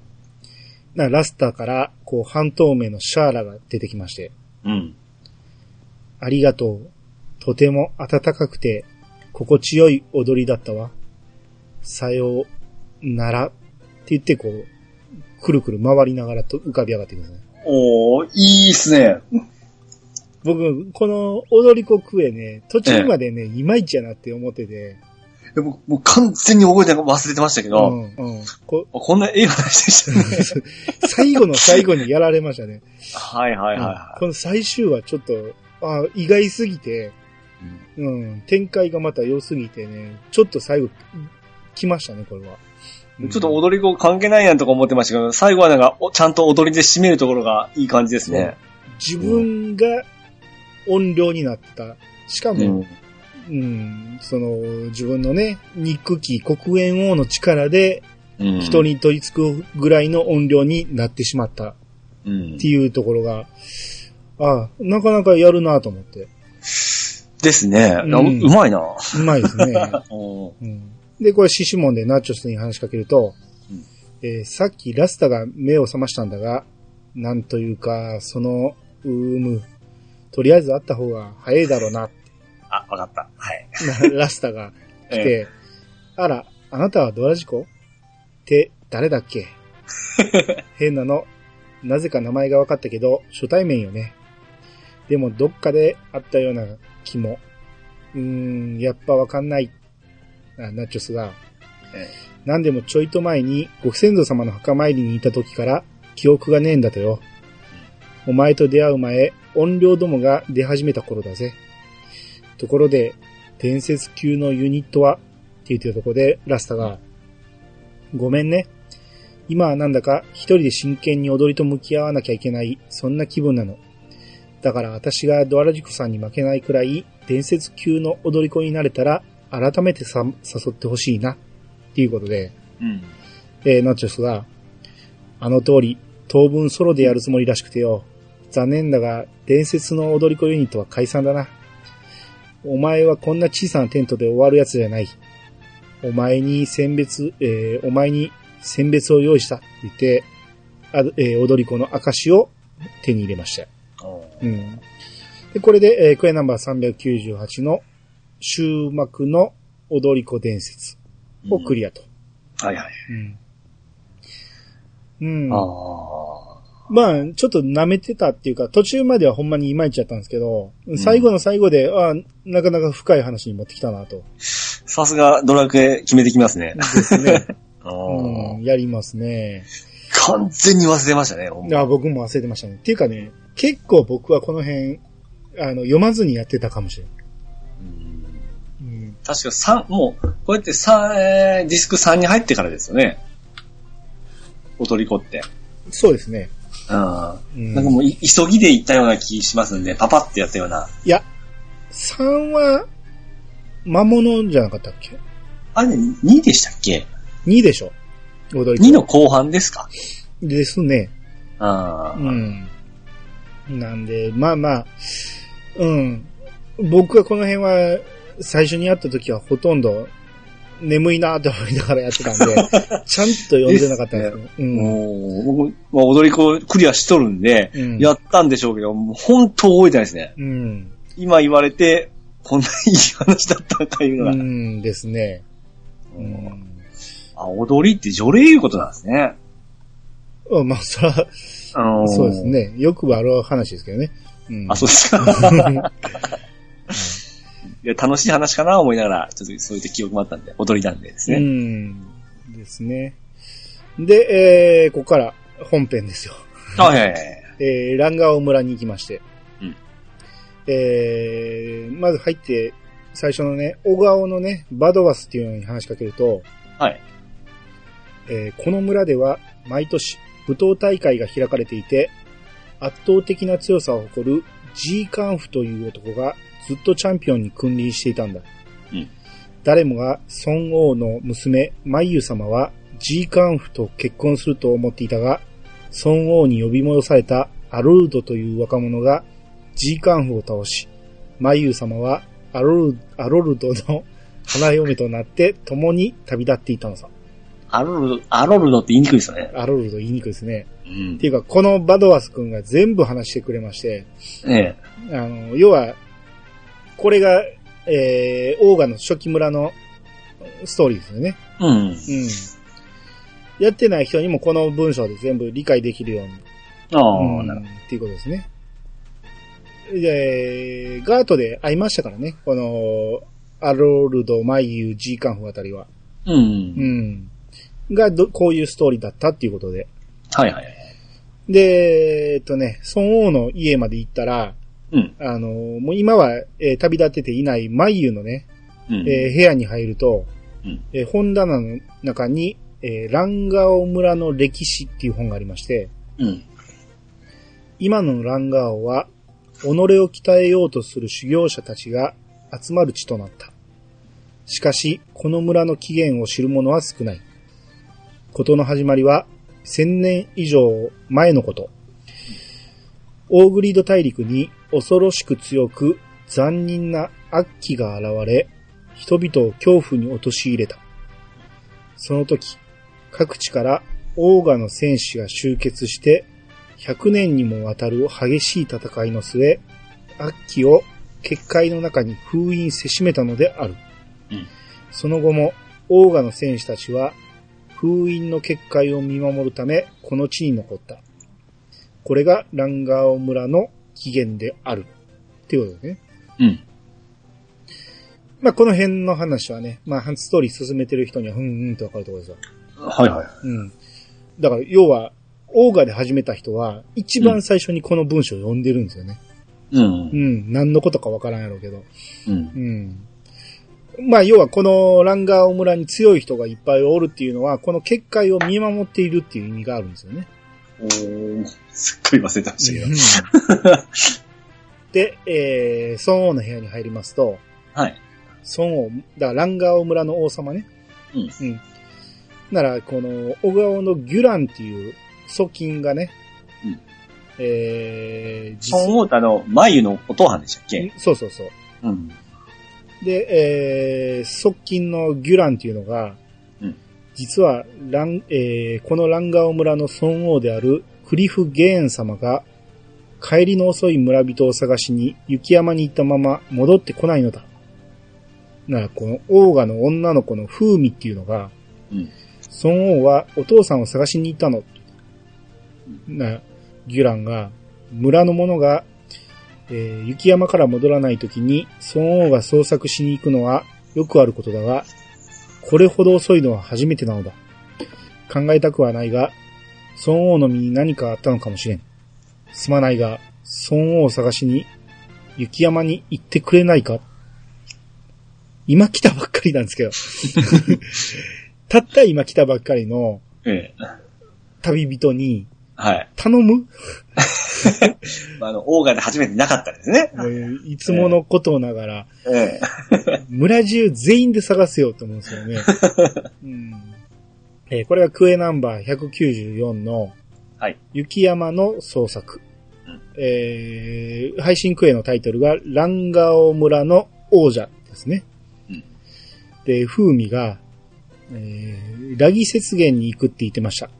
なラスターから、こう、半透明のシャーラが出てきまして、うん。ありがとう。とても暖かくて、心地よい踊りだったわ。さようなら。って言って、こう、くるくる回りながらと浮かび上がっていくんですね。おー、いいっすね。僕、この踊り子クエね、途中までね、いまいちやなって思ってて、でももう完全に覚えて忘れてましたけうど、ん、うん。ここんな映画でしたね。最後の最後にやられましたね。はいはいうんはこの最終はちょっと、あ意外すぎて、いはい。うん、展開がまた良すぎてね、ちょっと最後、来ましたね、これは。うんちょっと踊り子関係ないやんとか思ってましたけど、最後はなんか、おちゃんと踊りで締めるところがいい感じですね。自分が音量になった。しかも、うん。うん、その、自分のね、憎き黒煙王の力で、うん。人に取り付くぐらいの音量になってしまったうんっていうところが、あなかなかやるなと思って。ですね。うんあううまいな。うまいですね。<laughs> うん、で、これ、シシモンでナチョスに話しかけると、うんえーさっきラスタが目を覚ましたんだが、なんというか、その、うーむ、とりあえず会った方が早いだろうな、あ、わかった。はい。な <laughs> ラスタが来えて、あら、あなたはドラジコ？って誰だっけ？<laughs> 変なの。なぜか名前が分かったけど、初対面よね。でもどっかで会ったような気も。うーん、やっぱわかんない。あナチョスが。えなんでもちょいと前にご先祖様の墓参りにいた時から記憶がねえんだとよ。お前と出会う前、音量どもが出始めた頃だぜ。ところで、伝説級のユニットはって言ってるところで、ラスタが、ごめんね。今はなんだか一人で真剣に踊りと向き合わなきゃいけない、そんな気分なの。だから私がドアラジコさんに負けないくらい伝説級の踊り子になれたら改めてさ誘ってほしいな。っていうことで、うん。えーナチョスが、あの通り、当分ソロでやるつもりらしくてよ。残念だが、伝説の踊り子ユニットは解散だな。お前はこんな小さなテントで終わるやつじゃない。お前に選別、えーお前に選別を用意したって言って、あえー踊り子の証を手に入れました。うん。で、これで、えークエナンバー398の終幕の踊り子伝説をクリアと。はいはい。うん。うん。あまあ、ちょっと舐めてたっていうか、途中まではほんまにいまいちやったんですけど、最後の最後で、あなかなか深い話に持ってきたなと。あ。さすがドラクエ決めてきますね。ですね。<laughs> うん、やりますね。完全に忘れましたね。ほんまあ僕も忘れてましたね。っていうかね、結構僕はこの辺、あの、読まずにやってたかもしれない。うんうん、確か3、もう、こうやって3、えーディスク3に入ってからですよね。踊り子って。そうですね。うん。うんなんかもうい、急ぎで行ったような気しますんで、パパってやったような。いや、3は、魔物じゃなかったっけ？あれ、2でしたっけ ?2 でしょ踊り子 ?2 の後半ですか？ですね。ああ、うん。なんで、まあまあ、うん。僕はこの辺は、最初にやった時はほとんど、眠いなって思いながらやってたんで、<laughs> ちゃんと読んでなかったんですよ。うん。もう、僕、まあ、踊り子クリアしとるんで、うんやったんでしょうけど、もう本当覚えてないですね。うん。今言われて、こんないい話だったんかいうのが。うんですね。ううんん。あ、踊りって除霊いうことなんですね。うんまあ、そら、あそうです。ね。よくある話ですけどね。うん。あ、そうですか。<laughs> 楽しい話かな思いながら、ちょっとそういった記憶もあったんで、踊りなんでですうね。ん。ですね。で、えー、ここから本編ですよ。はいはいはい。<laughs> えー、ランガオ村に行きまして。うんえー、まず入って、最初のね、小顔のね、バドワスっていうのに話しかけると、はい。えーこの村では毎年舞踏大会が開かれていて、圧倒的な強さを誇るジーカンフという男がずっとチャンピオンに君臨していたんだ。うん誰もが孫王の娘、マイユ様はジーカンフと結婚すると思っていたが、孫王に呼び戻されたアロルドという若者がジーカンフを倒し、マイユ様はアロルアロルドの花嫁となって共に旅立っていたのさ。アロルド、アロルドって言いにくいですよね。アロルド言いにくいですね。うんっていうか、このバドワス君が全部話してくれまして、ええ。あの、要は、これが、えー、オーガの初期村のストーリーですよね。うん。うん。やってない人にもこの文章で全部理解できるように。ああ、うんなるほっていうことですね。で、ガートで会いましたからね。この、アロルド、マイユ、ジーカンフあたりは。ど。う。うんん。がど、こういうストーリーだったっていうことで。はいはい。で、えっとね、孫王の家まで行ったら、うん。あの、もう今は、えー旅立ってていないマイユのね、うん。えー部屋に入ると、うんえー本棚の中に、えーランガオ村の歴史っていう本がありまして、うん。今のランガオは、己を鍛えようとする修行者たちが集まる地となった。しかし、この村の起源を知る者は少ない。ことの始まりは、千年以上前のこと。オーグリード大陸に恐ろしく強く残忍な悪鬼が現れ、人々を恐怖に陥れた。その時、各地からオーガの戦士が集結して、100年にもわたる激しい戦いの末、悪鬼を結界の中に封印せしめたのである。うんその後も、オーガの戦士たちは、封印の結界を見守るため、この地に残った。これがランガオ村の起源である。っていうことね。うん。まあ、この辺の話はね、まあ、ストーリー進めてる人には、うんうんとわかるところですよ。はいはい。うん。だから、要は、オーガで始めた人は、一番最初にこの文章を読んでるんですよね。うんう。ん。何のことかわからんやろうけど。うん。うん。まあ、要はこのランガオ村に強い人がいっぱいおるっていうのは、この結界を見守っているっていう意味があるんですよね。おー、すっかり忘れてましたけど。うん <laughs> で、えー、孫王の部屋に入りますと、はい。孫王、だからランガオ村の王様ね。うん。うん。なら、この、小川のギュランっていう側近がね、うんえー、実孫王ってあの、眉のお父さんでしたっけ？そうそうそう。うん。で、えー、側近のギュランっていうのが、うん実はラン、えーこのランガオ村の孫王であるクリフ・ゲーン様が、帰りの遅い村人を探しに雪山に行ったまま戻ってこないのだ。なら、このオーガの女の子の風味っていうのが、うん。孫王はお父さんを探しに行ったの。な、ギュランが、村の者が、えー雪山から戻らない時に孫王が捜索しに行くのはよくあることだが、これほど遅いのは初めてなのだ。考えたくはないが、孫王の身に何かあったのかもしれん。すまないが、孫王を探しに雪山に行ってくれないか今来たばっかりなんですけど。<laughs> たった今来たばっかりのええ。旅人にはい。頼む？<laughs> まああの、オーガで初めてなかったですね。えーいつものことながら、ええ。<laughs> 村中全員で探せようと思うんですよね。<laughs> うんえーこれがクエナンバー194のはい。雪山の捜索。うんえー配信クエのタイトルがランガオ村の王者ですね。うんで、風味が、えーラギ雪原に行くって言ってました。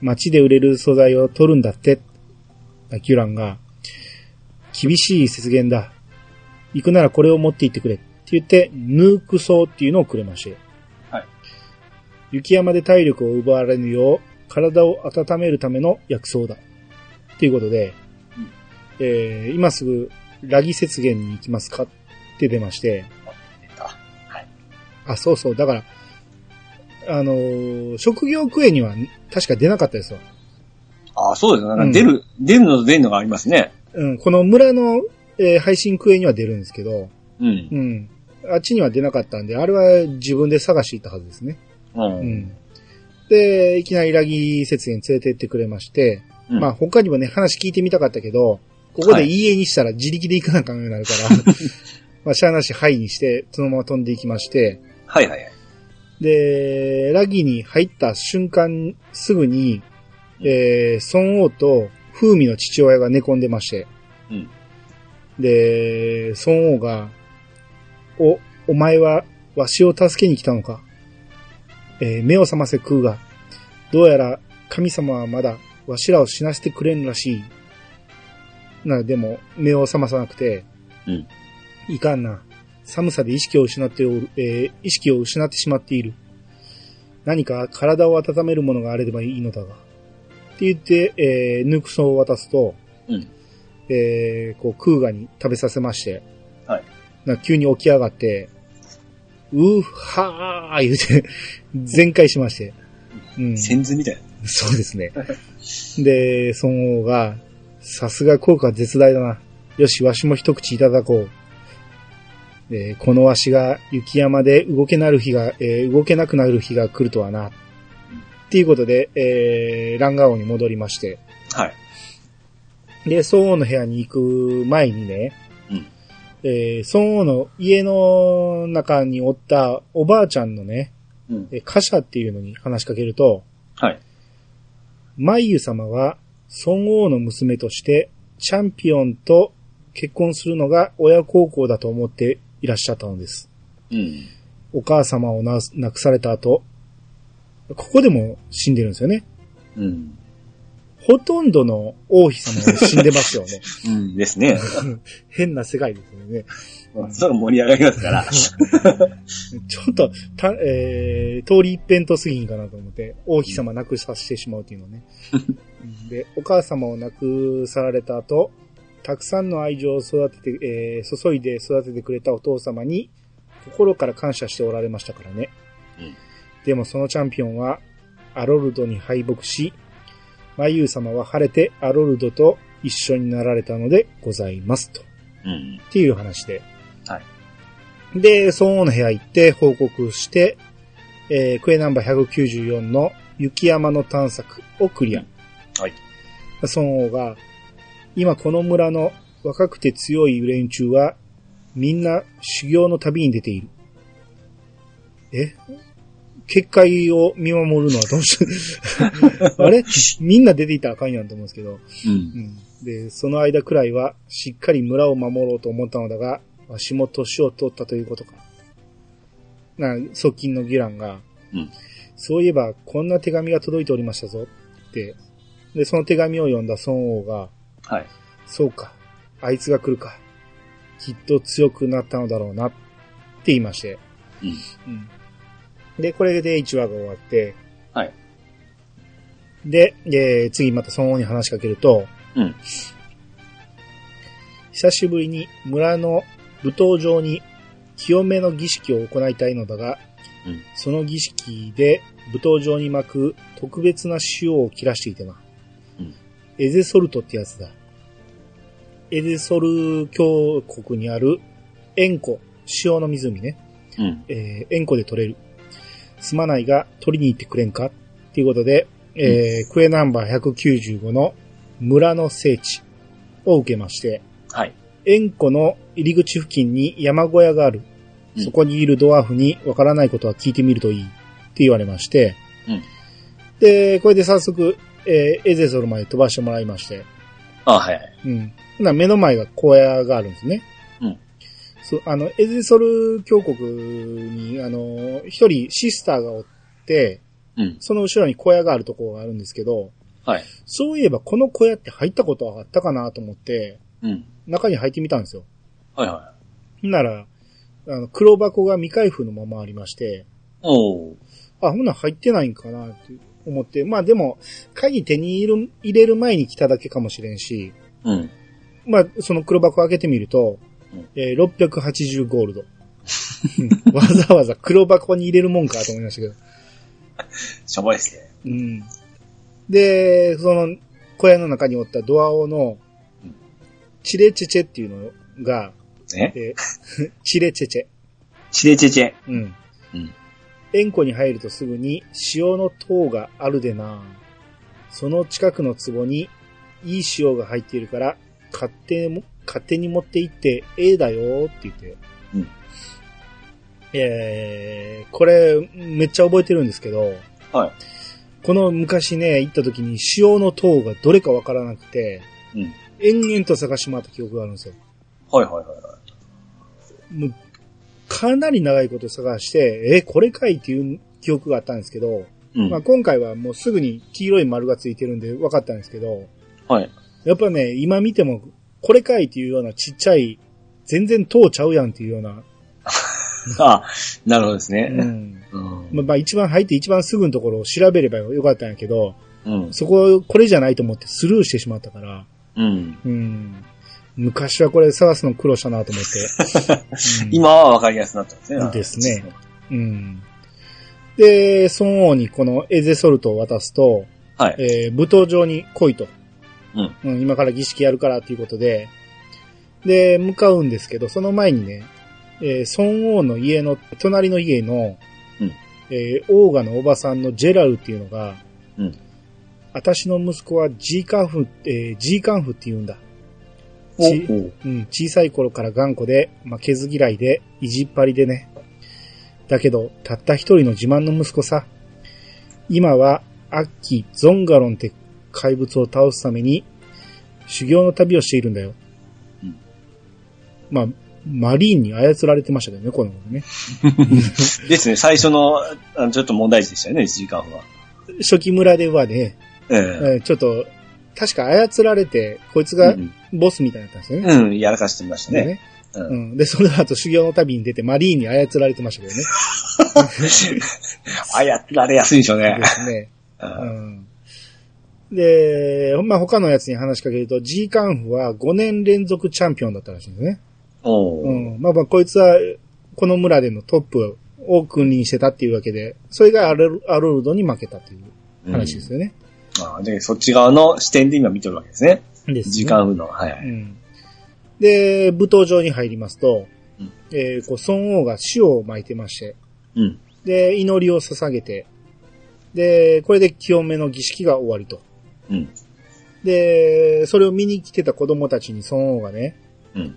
街で売れる素材を取るんだって。ギュランが、厳しい雪原だ。行くならこれを持って行ってくれ。って言って、ヌークソーっていうのをくれまして。はい。雪山で体力を奪われぬよう、体を温めるための薬草だ。っていうことで、うんえー今すぐ、ラギ雪原に行きますか？って出まして、出たはい。あ、そうそう、だから、あのー職業クエには確か出なかったですよ。ああ、そうですね。なんか出る、出るのと出るのがありますね。うん、この村の、えー配信クエには出るんですけど、うん。うん。あっちには出なかったんで、あれは自分で探していったはずですね。う。うんん。で、いきなりラギ雪原連れてってくれまして、うんまあ他にもね、話聞いてみたかったけど、ここで家にしたら自力で行かなあかんようになるから、<laughs> まあ、しゃあなし、はいにして、そのまま飛んでいきまして、はいはいはい。で、ラギに入った瞬間、すぐに、えー、孫王と風味の父親が寝込んでまして、うん。で、孫王が、お、お前はわしを助けに来たのか。えー目を覚ませ食うが、どうやら神様はまだわしらを死なせてくれんらしい。な、でも、目を覚まさなくて、うん。いかんな。寒さで意識を失っておる、えー意識を失ってしまっている。何か体を温めるものがあればいいのだが。って言って、えーヌクソを渡すと、うん。えーこう、クーガに食べさせまして、はい。な急に起き上がって、うーはー言うて、全開しまして。うん。先図みたいな。そうですね。で、孫王が、さすが効果絶大だな。よし、わしも一口いただこう。でこのわしが雪山で動けなる日が、えー動けなくなる日が来るとはな。っていうことで、えー、ランガオに戻りまして。はい。で、孫王の部屋に行く前にね、うんえー、孫王の家の中におったおばあちゃんのね、うん。えー、カシャっていうのに話しかけると、はい。マイユ様は孫王の娘としてチャンピオンと結婚するのが親孝行だと思っていらっしゃったのです。うん。お母様をな亡くされた後、ここでも死んでるんですよね。うん。ほとんどの王妃様は死んでますよね。うんですね。<laughs> 変な世界ですよね。それ盛り上がりますから。<laughs> ちょっと、た、えー、通り一辺とすぎんかなと思って、王妃様亡くさせてしまうっていうのね。<laughs> で、お母様を亡くさられた後、たくさんの愛情を育てて、えー、注いで育ててくれたお父様に、心から感謝しておられましたからね。うんでもそのチャンピオンは、アロルドに敗北し、マユー様は晴れてアロルドと一緒になられたのでございますと。うん。っていう話で。はい。で、孫王の部屋行って報告して、えークエナンバー194の雪山の探索をクリア。はい。孫王が、今この村の若くて強い連中は、みんな修行の旅に出ている。え？結界を見守るのはどうして、<laughs> あれ？みんな出ていたらあかんやんと思うんですけど。うん。うんで、その間くらいは、しっかり村を守ろうと思ったのだが、わしも年を取ったということか。な、側近のギュランが、うんそういえば、こんな手紙が届いておりましたぞ、って。で、その手紙を読んだ孫王が、はい。そうか、あいつが来るか。きっと強くなったのだろうな、って言いまして。うん。うんで、これで1話が終わって、はい。で、えー次また孫王に話しかけると、うん。久しぶりに村の舞踏場に清めの儀式を行いたいのだが、うんその儀式で舞踏場に巻く特別な塩を切らしていてな。うんエゼソルトってやつだ。エゼソル峡谷にある塩湖、塩の湖ね。うん。えー、塩湖で取れる。すまないが取りに行ってくれんかっていうことで、えークエナンバー195の村の聖地を受けまして、はい。塩湖の入り口付近に山小屋がある。うんそこにいるドワーフにわからないことは聞いてみるといいって言われまして、うんで、これで早速、えーエゼソルまで飛ばしてもらいまして、あ、はいはい。うん。ほな目の前が小屋があるんですね。うん。そう、あの、エゼソル峡谷に、あの、一人シスターがおって、うん。その後ろに小屋があるところがあるんですけど、はい。そういえばこの小屋って入ったことはあったかなと思って、うん。中に入ってみたんですよ。はいはほんなら、あの、黒箱が未開封のままありまして、い。おー。あ、ほんなら入ってないんかなって思って、まあでも、鍵手に入れる入れる前に来ただけかもしれんし、うん。まあ、その黒箱開けてみると、うんえー680ゴールド。うんわざわざ黒箱に入れるもんかと思いましたけど。しょぼいですね。うん。で、その小屋の中におったドアオのうん、チレチェチェっていうのが、え？えー <laughs> チレチェチェ。チレチェチェ。うん。うん。塩湖に入るとすぐに塩の塔があるでな。その近くの壺にいい塩が入っているから、勝手にも、勝手に持って行ってええだよって言って。うんえー、これめっちゃ覚えてるんですけど、はい。この昔ね、行った時に塩の塔がどれかわからなくて、うん。延々と探し回った記憶があるんですよ。はいはいはいはい。もう、かなり長いこと探して、え、これかいっていう記憶があったんですけど、うん。まあ今回はもうすぐに黄色い丸がついてるんで分かったんですけど、はい。やっぱね、今見ても、これかいっていうようなちっちゃい、全然塔ちゃうやんっていうような、<laughs> あ、なるほどですうね。ん。うん。まあまあ一番入って一番すぐのところを調べればよかったんやけど、うん。そこ、これじゃないと思ってスルーしてしまったから、うん。うん。昔はこれ探すの苦労したなと思って。<laughs> うん今はわかりやすくなったんですね。ですね。うん。で、孫王にこのエゼソルトを渡すと、はい。えー舞踏場に来いと。うん。うん、今から儀式やるからっていうことで、で、向かうんですけど、その前にね、えー孫王の家の、隣の家の、うんえーオーガのおばさんのジェラルっていうのが、うん私の息子はジーカンフ、えージーカンフって言うんだ。ちおうん、小さい頃から頑固で、負けず嫌いで、意地っ張りでね。だけど、たった一人の自慢の息子さ。今は、アッキ・ゾンガロンって怪物を倒すために、修行の旅をしているんだよ。うんまあ、マリーンに操られてましたけどね、この子ね。<laughs> ですね、最初の、あのちょっと問題児でしたよね、1時間は。初期村ではね、えええーちょっと、確か操られて、こいつがうんボスみたいになったんですよね。うん、やらかしてましたね。ねうんうん。で、その後修行の旅に出てマリーンに操られてましたけどね。あ、やられやすいんでしょうねで。すね。う <laughs> うんん。で、まあ、他のやつに話しかけると、G カンフは5年連続チャンピオンだったらしいんですね。うん。まあまあ、こいつは、この村でのトップを君臨してたっていうわけで、それがアルアロルドに負けたという話ですよね。ああで、そっち側の視点で今見てるわけですね。ですね時間風の。はいはい。うん。で、舞踏場に入りますと、うんえー、こう、孫王が塩を巻いてまして、うん。で、祈りを捧げて、で、これで清めの儀式が終わりと。うん。で、それを見に来てた子供たちに孫王がね、うん。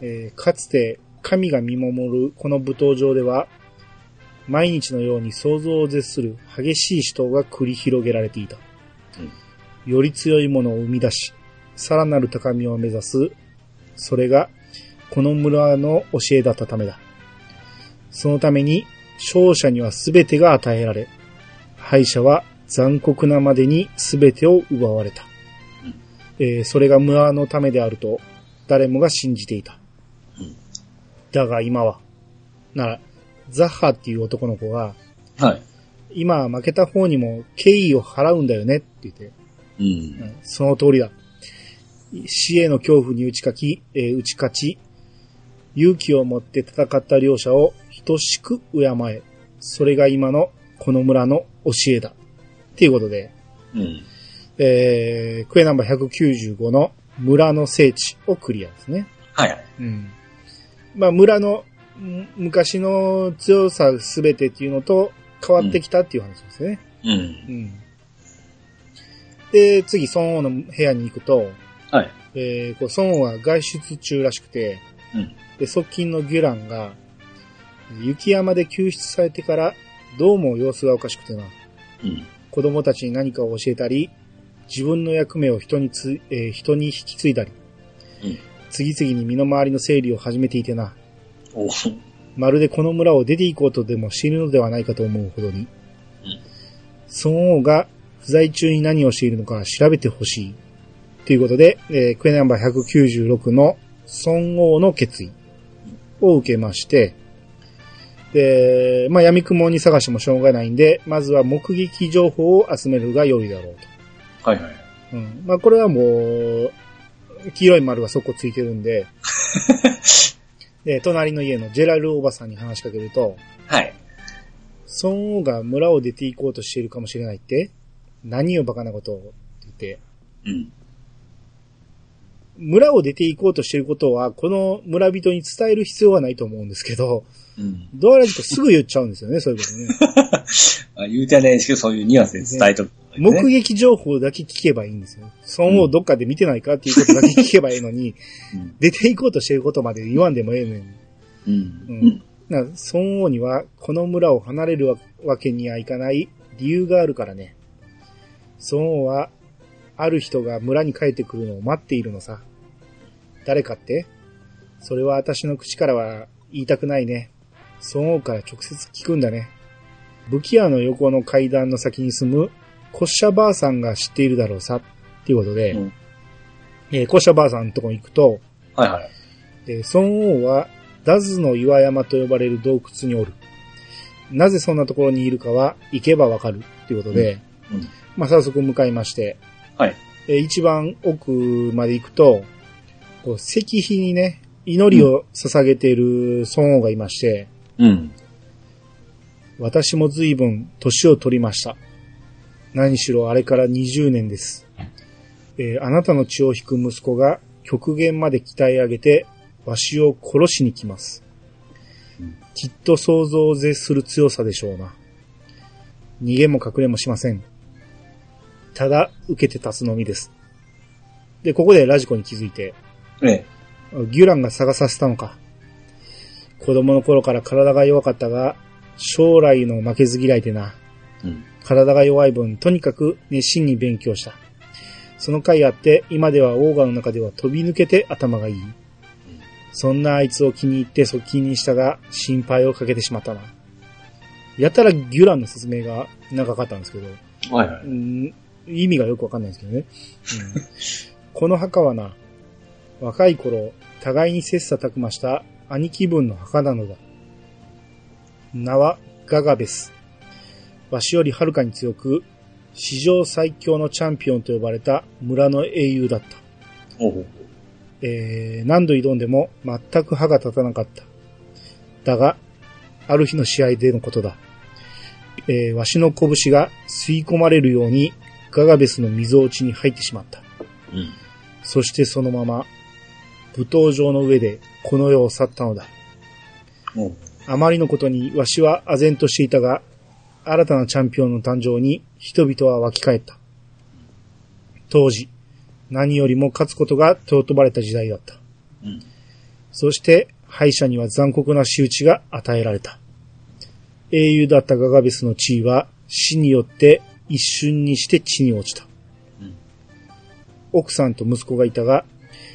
えーかつて神が見守るこの舞踏場では、毎日のように想像を絶する激しい死闘が繰り広げられていた。より強いものを生み出し、さらなる高みを目指す、それがこの村の教えだったためだ。そのために勝者には全てが与えられ、敗者は残酷なまでに全てを奪われた。えーそれが村のためであると誰もが信じていた。うんだが今は、なら、ザッハっていう男の子が、はい。今は負けた方にも敬意を払うんだよねって言って、うん。うんその通りだ。死への恐怖に打ち勝き、えー打ち勝ち、勇気を持って戦った両者を等しく敬え。それが今のこの村の教えだ。っていうことで、うん。えー、クエナンバー195の村の聖地をクリアですね。はいはい。うん。まあ村のん昔の強さすべてっていうのと変わってきたっていう話ですよね。うん。うん。で、次、孫王の部屋に行くと、はい。えー、こう孫王は外出中らしくて、うん。で、側近のギュランが、雪山で救出されてから、どうも様子がおかしくてな、うん。子供たちに何かを教えたり、自分の役目を人につ、えー人に引き継いだり、うん次々に身の回りの整理を始めていてな、おまるでこの村を出て行こうとでも死ぬのではないかと思うほどに。孫王が不在中に何をしているのか調べてほしい。ということで、えークエナンバー196の孫王の決意を受けまして、で、まあ、闇雲に探してもしょうがないんで、まずは目撃情報を集めるが良いだろうはいはい。と。うん。まあ、これはもう、黄色い丸がそこついてるんで、<laughs> で、隣の家のジェラルおばさんに話しかけると、はい。孫王が村を出て行こうとしているかもしれないって何をバカなことをって言って、うん。村を出て行こうとしていることは、この村人に伝える必要はないと思うんですけど、うん。ドアラジとすぐ言っちゃうんですよね、そういうことね。<laughs> あ言うてはないですけど、そういうニュアンスで伝えとく、目撃情報だけ聞けばいいんですよ。孫王どっかで見てないかっていうことだけ聞けばいいのに、うん。出て行こうとしていることまで言わんでもええのに。うん。うん。な孫王には、この村を離れるわわけにはいかない理由があるからね。孫王は、ある人が村に帰ってくるのを待っているのさ。誰かって？それは私の口からは言いたくないね。孫王から直接聞くんだね。武器屋の横の階段の先に住む、コッシャばあさんが知っているだろうさ。っていうことで、うんえーコッシャばあさんのとこに行くと、はいはい。で、孫王は、ダズの岩山と呼ばれる洞窟におる。なぜそんなところにいるかは、行けばわかる。っていうことで、うん。まあ、早速向かいまして、はい。えー一番奥まで行くと、こう石碑にね、祈りを捧げている孫王がいまして、うん。私も随分年を取りました。何しろあれから20年です。えーあなたの血を引く息子が極限まで鍛え上げて、わしを殺しに来ますうん。きっと想像を絶する強さでしょうな。逃げも隠れもしません。ただ、受けて立つのみです。で、ここでラジコに気づいて、ええ。ギュランが探させたのか。子供の頃から体が弱かったが、将来の負けず嫌いでな。うん。体が弱い分、とにかく熱心に勉強した。その回あって、今ではオーガの中では飛び抜けて頭がいい。そんなあいつを気に入って側近にしたが、心配をかけてしまったな。やたらギュランの説明が長かったんですけど、はいはい。うん意味がよくわかんないんですけどね。うんこの墓はな、若い頃、互いに切磋琢磨した兄貴分の墓なのだ。名はガガベス。わしよりはるかに強く、史上最強のチャンピオンと呼ばれた村の英雄だった。えー、何度挑んでも全く歯が立たなかった。だが、ある日の試合でのことだ。えー、わしの拳が吸い込まれるようにガガベスの溝落ちに入ってしまった。うん。そしてそのまま、舞踏場の上でこの世を去ったのだ。ほうあまりのことにわしは唖然としていたが、新たなチャンピオンの誕生に人々は湧き返った。当時、何よりも勝つことが尊ばれた時代だった。うん。そして、敗者には残酷な仕打ちが与えられた。英雄だったガガベスの地位は死によって一瞬にして地に落ちた。うん奥さんと息子がいたが、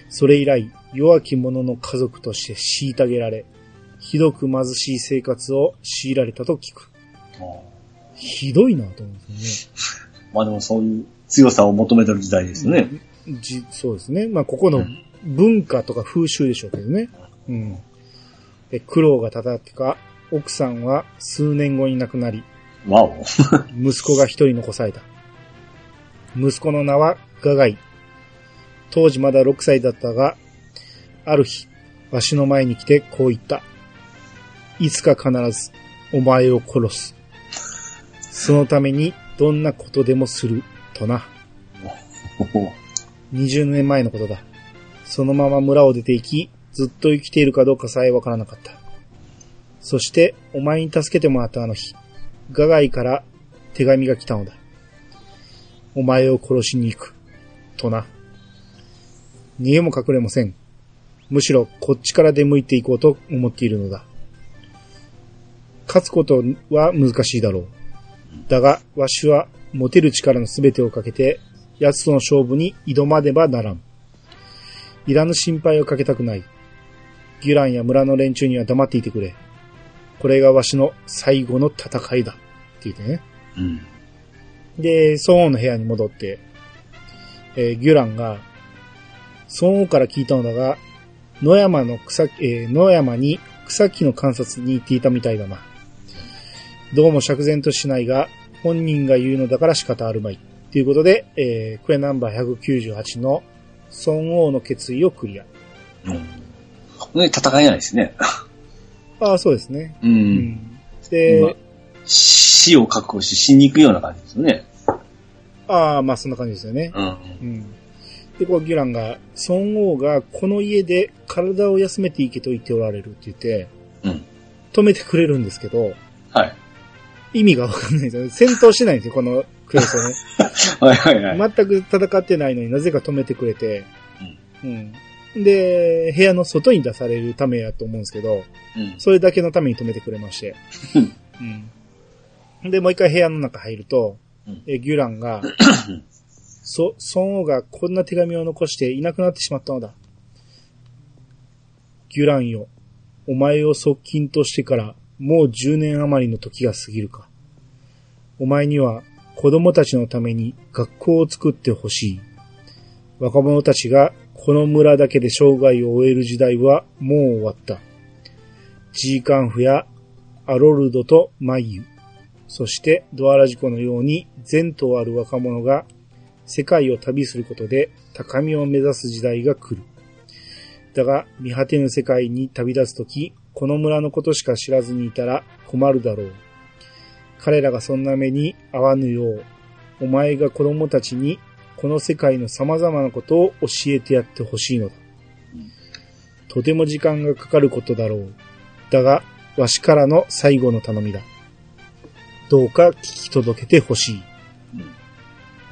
それ以来弱き者の家族として虐げられ、ひどく貧しい生活を強いられたと聞く。ひどいなと思うんです <laughs> まあでもそういう強さを求めてる時代ですね。よね。じそうですね。まあ、ここの文化とか風習でしょうけどね。うん。で苦労がたたってか、奥さんは数年後に亡くなり、わお。息子が一人残された。息子の名はガガイ。当時まだ6歳だったが、ある日、わしの前に来てこう言った。いつか必ずお前を殺す。そのためにどんなことでもする、とな。20年前のことだ。そのまま村を出て行き、ずっと生きているかどうかさえわからなかった。そして、お前に助けてもらったあの日、ガガイから手紙が来たのだ。お前を殺しに行く。とな。逃げも隠れもせん。むしろこっちから出向いていこうと思っているのだ。勝つことは難しいだろう。だが、わしは持てる力の全てをかけて、奴との勝負に挑まねばならん。いらぬ心配をかけたくない。ギュランや村の連中には黙っていてくれ。これがわしの最後の戦いだ。って言ってね。うん。で、孫王の部屋に戻って、えーギュランが、孫王から聞いたのだが、野山の草、えー野山に草木の観察に行っていたみたいだな。どうも釈然としないが、本人が言うのだから仕方あるまい。ということで、えークエナンバー198の孫王の決意をクリア。うん。ね、戦えないですね。ああ、そうですね。う。うんん。で、まあ死を覚悟し死に行くような感じですよね。ああ、まあそんな感じですよね。うん。うん。で、こう、ギュランが、孫王がこの家で体を休めていけと言っておられるって言って、うん。止めてくれるんですけど、はい。意味がわかんないですよね。戦闘してないんですよ、このクエストね。<laughs> はいはいはい。全く戦ってないのになぜか止めてくれて、うん。で、部屋の外に出されるためやと思うんですけど、うん。それだけのために止めてくれまして。<laughs> うん。で、もう一回部屋の中入ると、うんえギュランが、<laughs> そ、孫王がこんな手紙を残していなくなってしまったのだ。ギュランよ、お前を側近としてからもう10年余りの時が過ぎるか。お前には子供たちのために学校を作ってほしい。若者たちがこの村だけで生涯を終える時代はもう終わった。ジーカンフやアロルドとマイユ、そしてドアラジコのように前途ある若者が世界を旅することで高みを目指す時代が来る。だが、見果てぬ世界に旅立つとき、この村のことしか知らずにいたら困るだろう。彼らがそんな目に遭わぬよう、お前が子供たちにこの世界の様々なことを教えてやってほしいのだ。とても時間がかかることだろう。だが、わしからの最後の頼みだ。どうか聞き届けてほしい。うん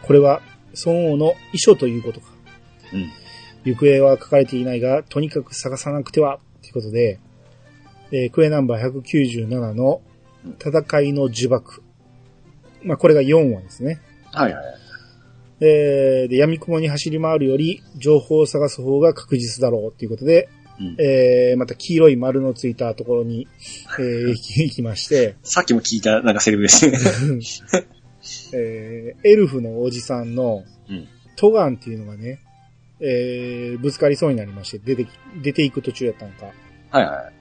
これは、孫王の遺書ということか。うん。行方は書かれていないが、とにかく探さなくては、ということで、えークエナンバー197の戦いの呪縛。まあ、これが4話ですね。はいはい。えーで、闇雲に走り回るより、情報を探す方が確実だろうということで、うんえーまた黄色い丸のついたところに、えー <laughs> 行きまして、さっきも聞いたなんかセリフですね。<laughs> えーエルフのおじさんのうん、トガンっていうのがね、えーぶつかりそうになりまして、出てき、出ていく途中やったんか、はいはい。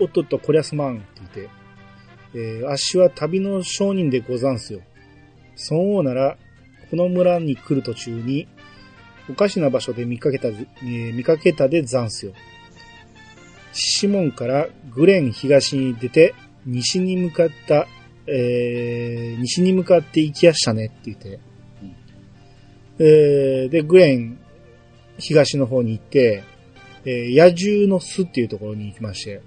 おっとっと、こりゃすまんって言って、えー、あっしは旅の商人でござんすよ。そう王なら、この村に来る途中に、おかしな場所で見かけたぜ、えー見かけたでざんすよ。シモンからグレン東に出て、西に向かった、えー西に向かって行きやしたねって言って、えーで、グレン東の方に行って、えー野獣の巣っていうところに行きまして、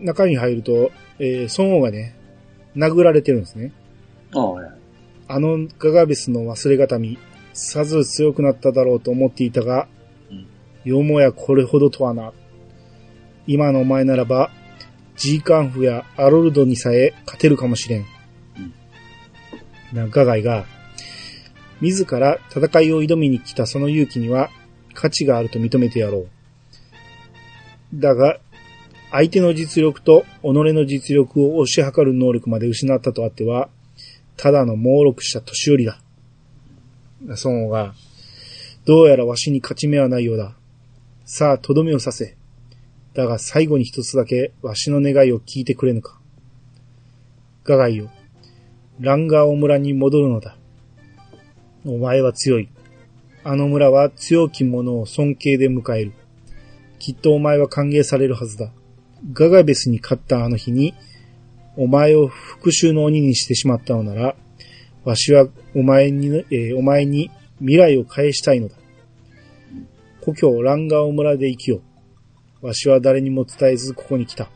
中に入ると、えー、孫王がね、殴られてるんですね。ああ。あのガガベスの忘れがたみ、さぞ強くなっただろうと思っていたが、うんよもやこれほどとはな。今のお前ならば、ジーカンフやアロルドにさえ勝てるかもしれん。なガガイが、自ら戦いを挑みに来たその勇気には価値があると認めてやろう。だが、相手の実力と己の実力を推し量る能力まで失ったとあっては、ただの猛録した年寄りだ。孫が、どうやらわしに勝ち目はないようだ。さあ、とどめをさせ。だが最後に一つだけわしの願いを聞いてくれぬか。ガガイよ。ランガーオ村に戻るのだ。お前は強い。あの村は強き者を尊敬で迎える。きっとお前は歓迎されるはずだ。ガガベスに勝ったあの日に、お前を復讐の鬼にしてしまったのなら、わしはお前に、えーお前に未来を返したいのだ。故郷ランガオ村で生きよ。わしは誰にも伝えずここに来た。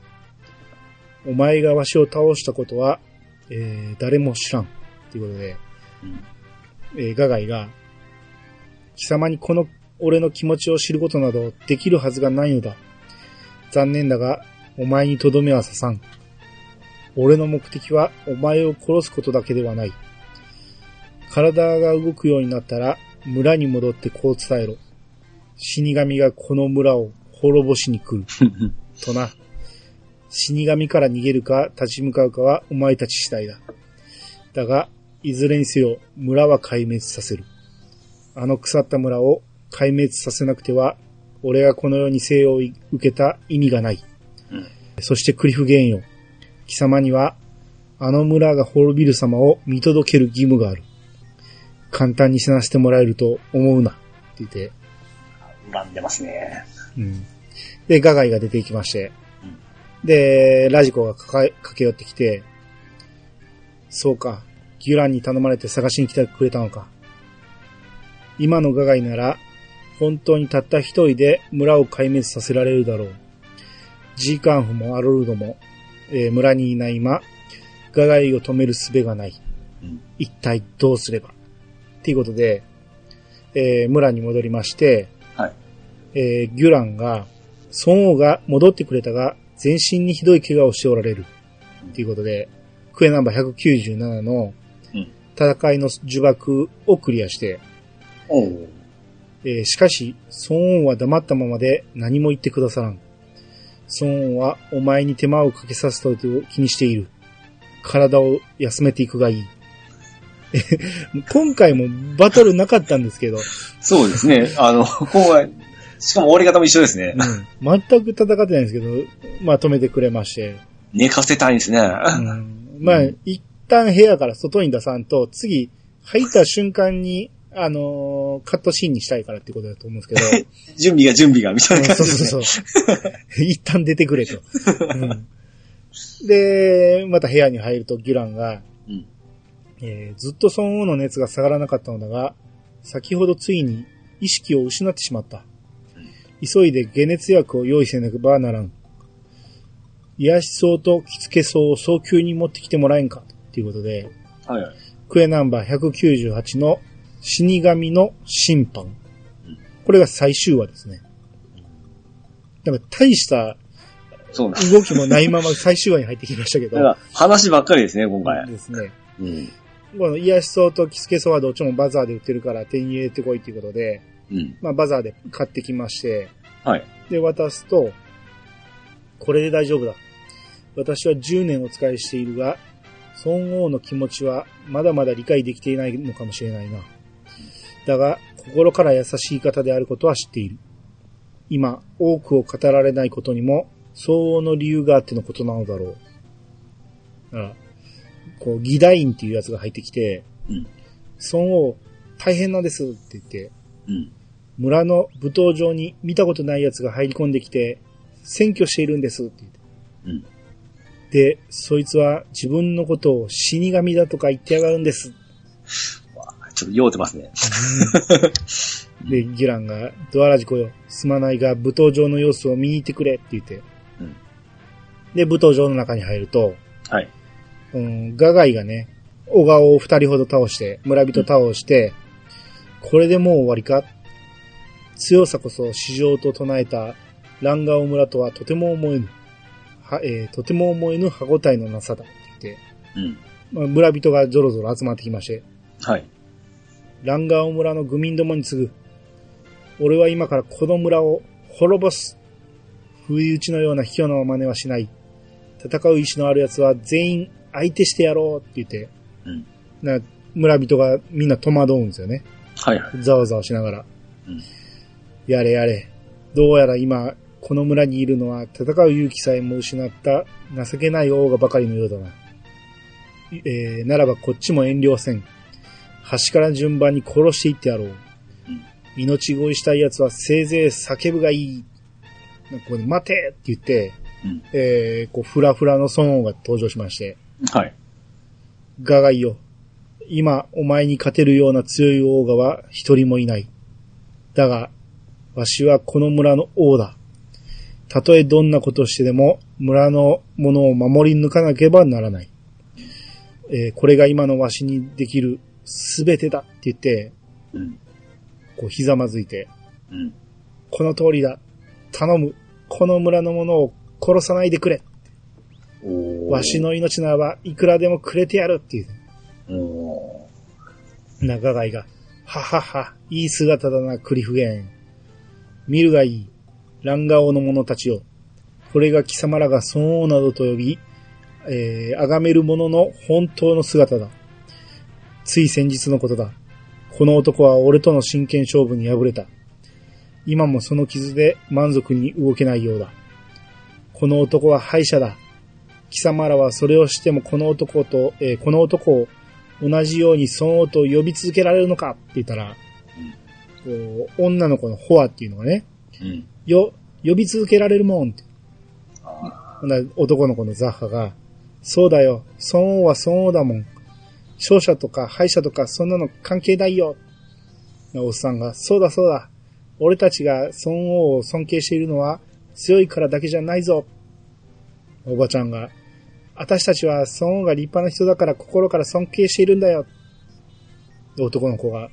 お前がわしを倒したことは、えー誰も知らん。ということで、うんえーガガイが、貴様にこの俺の気持ちを知ることなどできるはずがないのだ。残念だが、お前にとどめは刺さん。俺の目的はお前を殺すことだけではない。体が動くようになったら村に戻ってこう伝えろ。死神がこの村を滅ぼしに来る。<laughs> とな。死神から逃げるか立ち向かうかはお前たち次第だ。だが、いずれにせよ村は壊滅させる。あの腐った村を壊滅させなくては、俺がこの世に生を受けた意味がない。うんそしてクリフゲーンよ。貴様には、あの村が滅びる様を見届ける義務がある。簡単に死なせてもらえると思うな。って言って、恨んでますね。うん。で、ガガイが出ていきまして、で、ラジコが駆け寄ってきて、そうか、ギュランに頼まれて探しに来てくれたのか。今のガガイなら、本当にたった一人で村を壊滅させられるだろう。ジーカンフもアロルドも、えー村にいない今、ガガイを止める術がない。うん一体どうすれば？っていうことで、えー村に戻りまして、はい。えーギュランが、孫王が戻ってくれたが、全身にひどい怪我をしておられる。っていうことで、クエナンバー197のうん戦いの呪縛をクリアして、おうえーしかし、孫王は黙ったままで何も言ってくださらん。孫王はお前に手間をかけさせたと気にしている。体を休めていくがいい。<laughs> 今回もバトルなかったんですけど、そうですね。あの、今回、しかも終わり方も一緒ですね。うん、全く戦ってないんですけど、まあ止めてくれまして、寝かせたいんですね。うん、まあ、一旦部屋から外に出さんと、次、入った瞬間に、あのーカットシーンにしたいからってことだと思うんですけど、<laughs> 準備が準備が、みたいなそう感じですね。そうそう。<laughs> 一旦出てくれと。うんで、また部屋に入るとギュランが、うんえーずっと孫王の熱が下がらなかったのだが、先ほどついに意識を失ってしまった。急いで解熱薬を用意せねばならん。癒し草と着付け草を早急に持ってきてもらえんかっていうことで、はいはい。クエナンバー198の死神の審判。これが最終話ですね。だから大したそうなん動きもないまま最終話に入ってきましたけど。<laughs> だから話ばっかりですね、今回。ですね。うん。この癒し草とキスケソはどっちもバザーで売ってるから手に入れてこいっていうことで、うん。まあバザーで買ってきまして、はい。で渡すと、これで大丈夫だ。私は10年お使いしているが、孫王の気持ちはまだまだ理解できていないのかもしれないな。だが、心から優しい方であることは知っている。今、多くを語られないことにも、相応の理由があってのことなのだろう。だから、こう、義大院っていうやつが入ってきて、うん。孫王、大変なんですって言って、うん。村の舞踏場に見たことない奴が入り込んできて、占拠しているんですって言って。うん。で、そいつは自分のことを死神だとか言ってやがるんです。ちょっと酔うてますね。で、ギュランが、ドアラジコよ、すまないが舞踏場の様子を見に行ってくれって言って。うんで、舞踏場の中に入ると、はい。うん、ガガイがね、小川を二人ほど倒して、村人倒して、これでもう終わりか？強さこそ市場と唱えたランガオ村とはとても思えぬ、は、えーとても思えぬ歯応えのなさだって言って、うん。まあ、村人がぞろぞろ集まってきまして、はい。ランガオ村の愚民どもに次ぐ。俺は今からこの村を滅ぼす。不意打ちのような卑怯な真似はしない。戦う意志のある奴は全員相手してやろうって言って、うん。な村人がみんな戸惑うんですよね。はいはい。ざわざわしながら。うんやれやれ。どうやら今、この村にいるのは戦う勇気さえも失った情けない王がばかりのようだな。えー、ならばこっちも遠慮せん。端から順番に殺していってやろう。命乞いしたい奴はせいぜい叫ぶがいい。なんかここで待てって言って、うん。えー、こう、フラフラの孫王が登場しまして、はい。ガガイよ。今、お前に勝てるような強い王がは一人もいない。だが、わしはこの村の王だ。たとえどんなことをしてでも、村のものを守り抜かなければならない。えーこれが今のわしにできるすべてだって言って、うん。こう、ひざまずいて、うん。この通りだ。頼む。この村のものを殺さないでくれ。わし。の命ならば、いくらでもくれてやるっていう。お中貝が、ははは、いい姿だな、クリフゲン。見るがいい。ランガオの者たちよ。これが貴様らが孫王などと呼び、えー、崇める者の本当の姿だ。つい先日のことだ。この男は俺との真剣勝負に敗れた。今もその傷で満足に動けないようだ。この男は敗者だ。貴様らはそれをしてもこの男と、えーこの男を同じように孫王と呼び続けられるのか？って言ったら、こう女の子のホアっていうのがね、うん。よ、呼び続けられるもんって。男の子のザッハが、そうだよ、孫王は孫王だもん。勝者とか敗者とかそんなの関係ないよ。おっさんが、そうだそうだ。俺たちが孫王を尊敬しているのは強いからだけじゃないぞ。おばちゃんが、私たちは孫王が立派な人だから心から尊敬しているんだよ。で男の子が、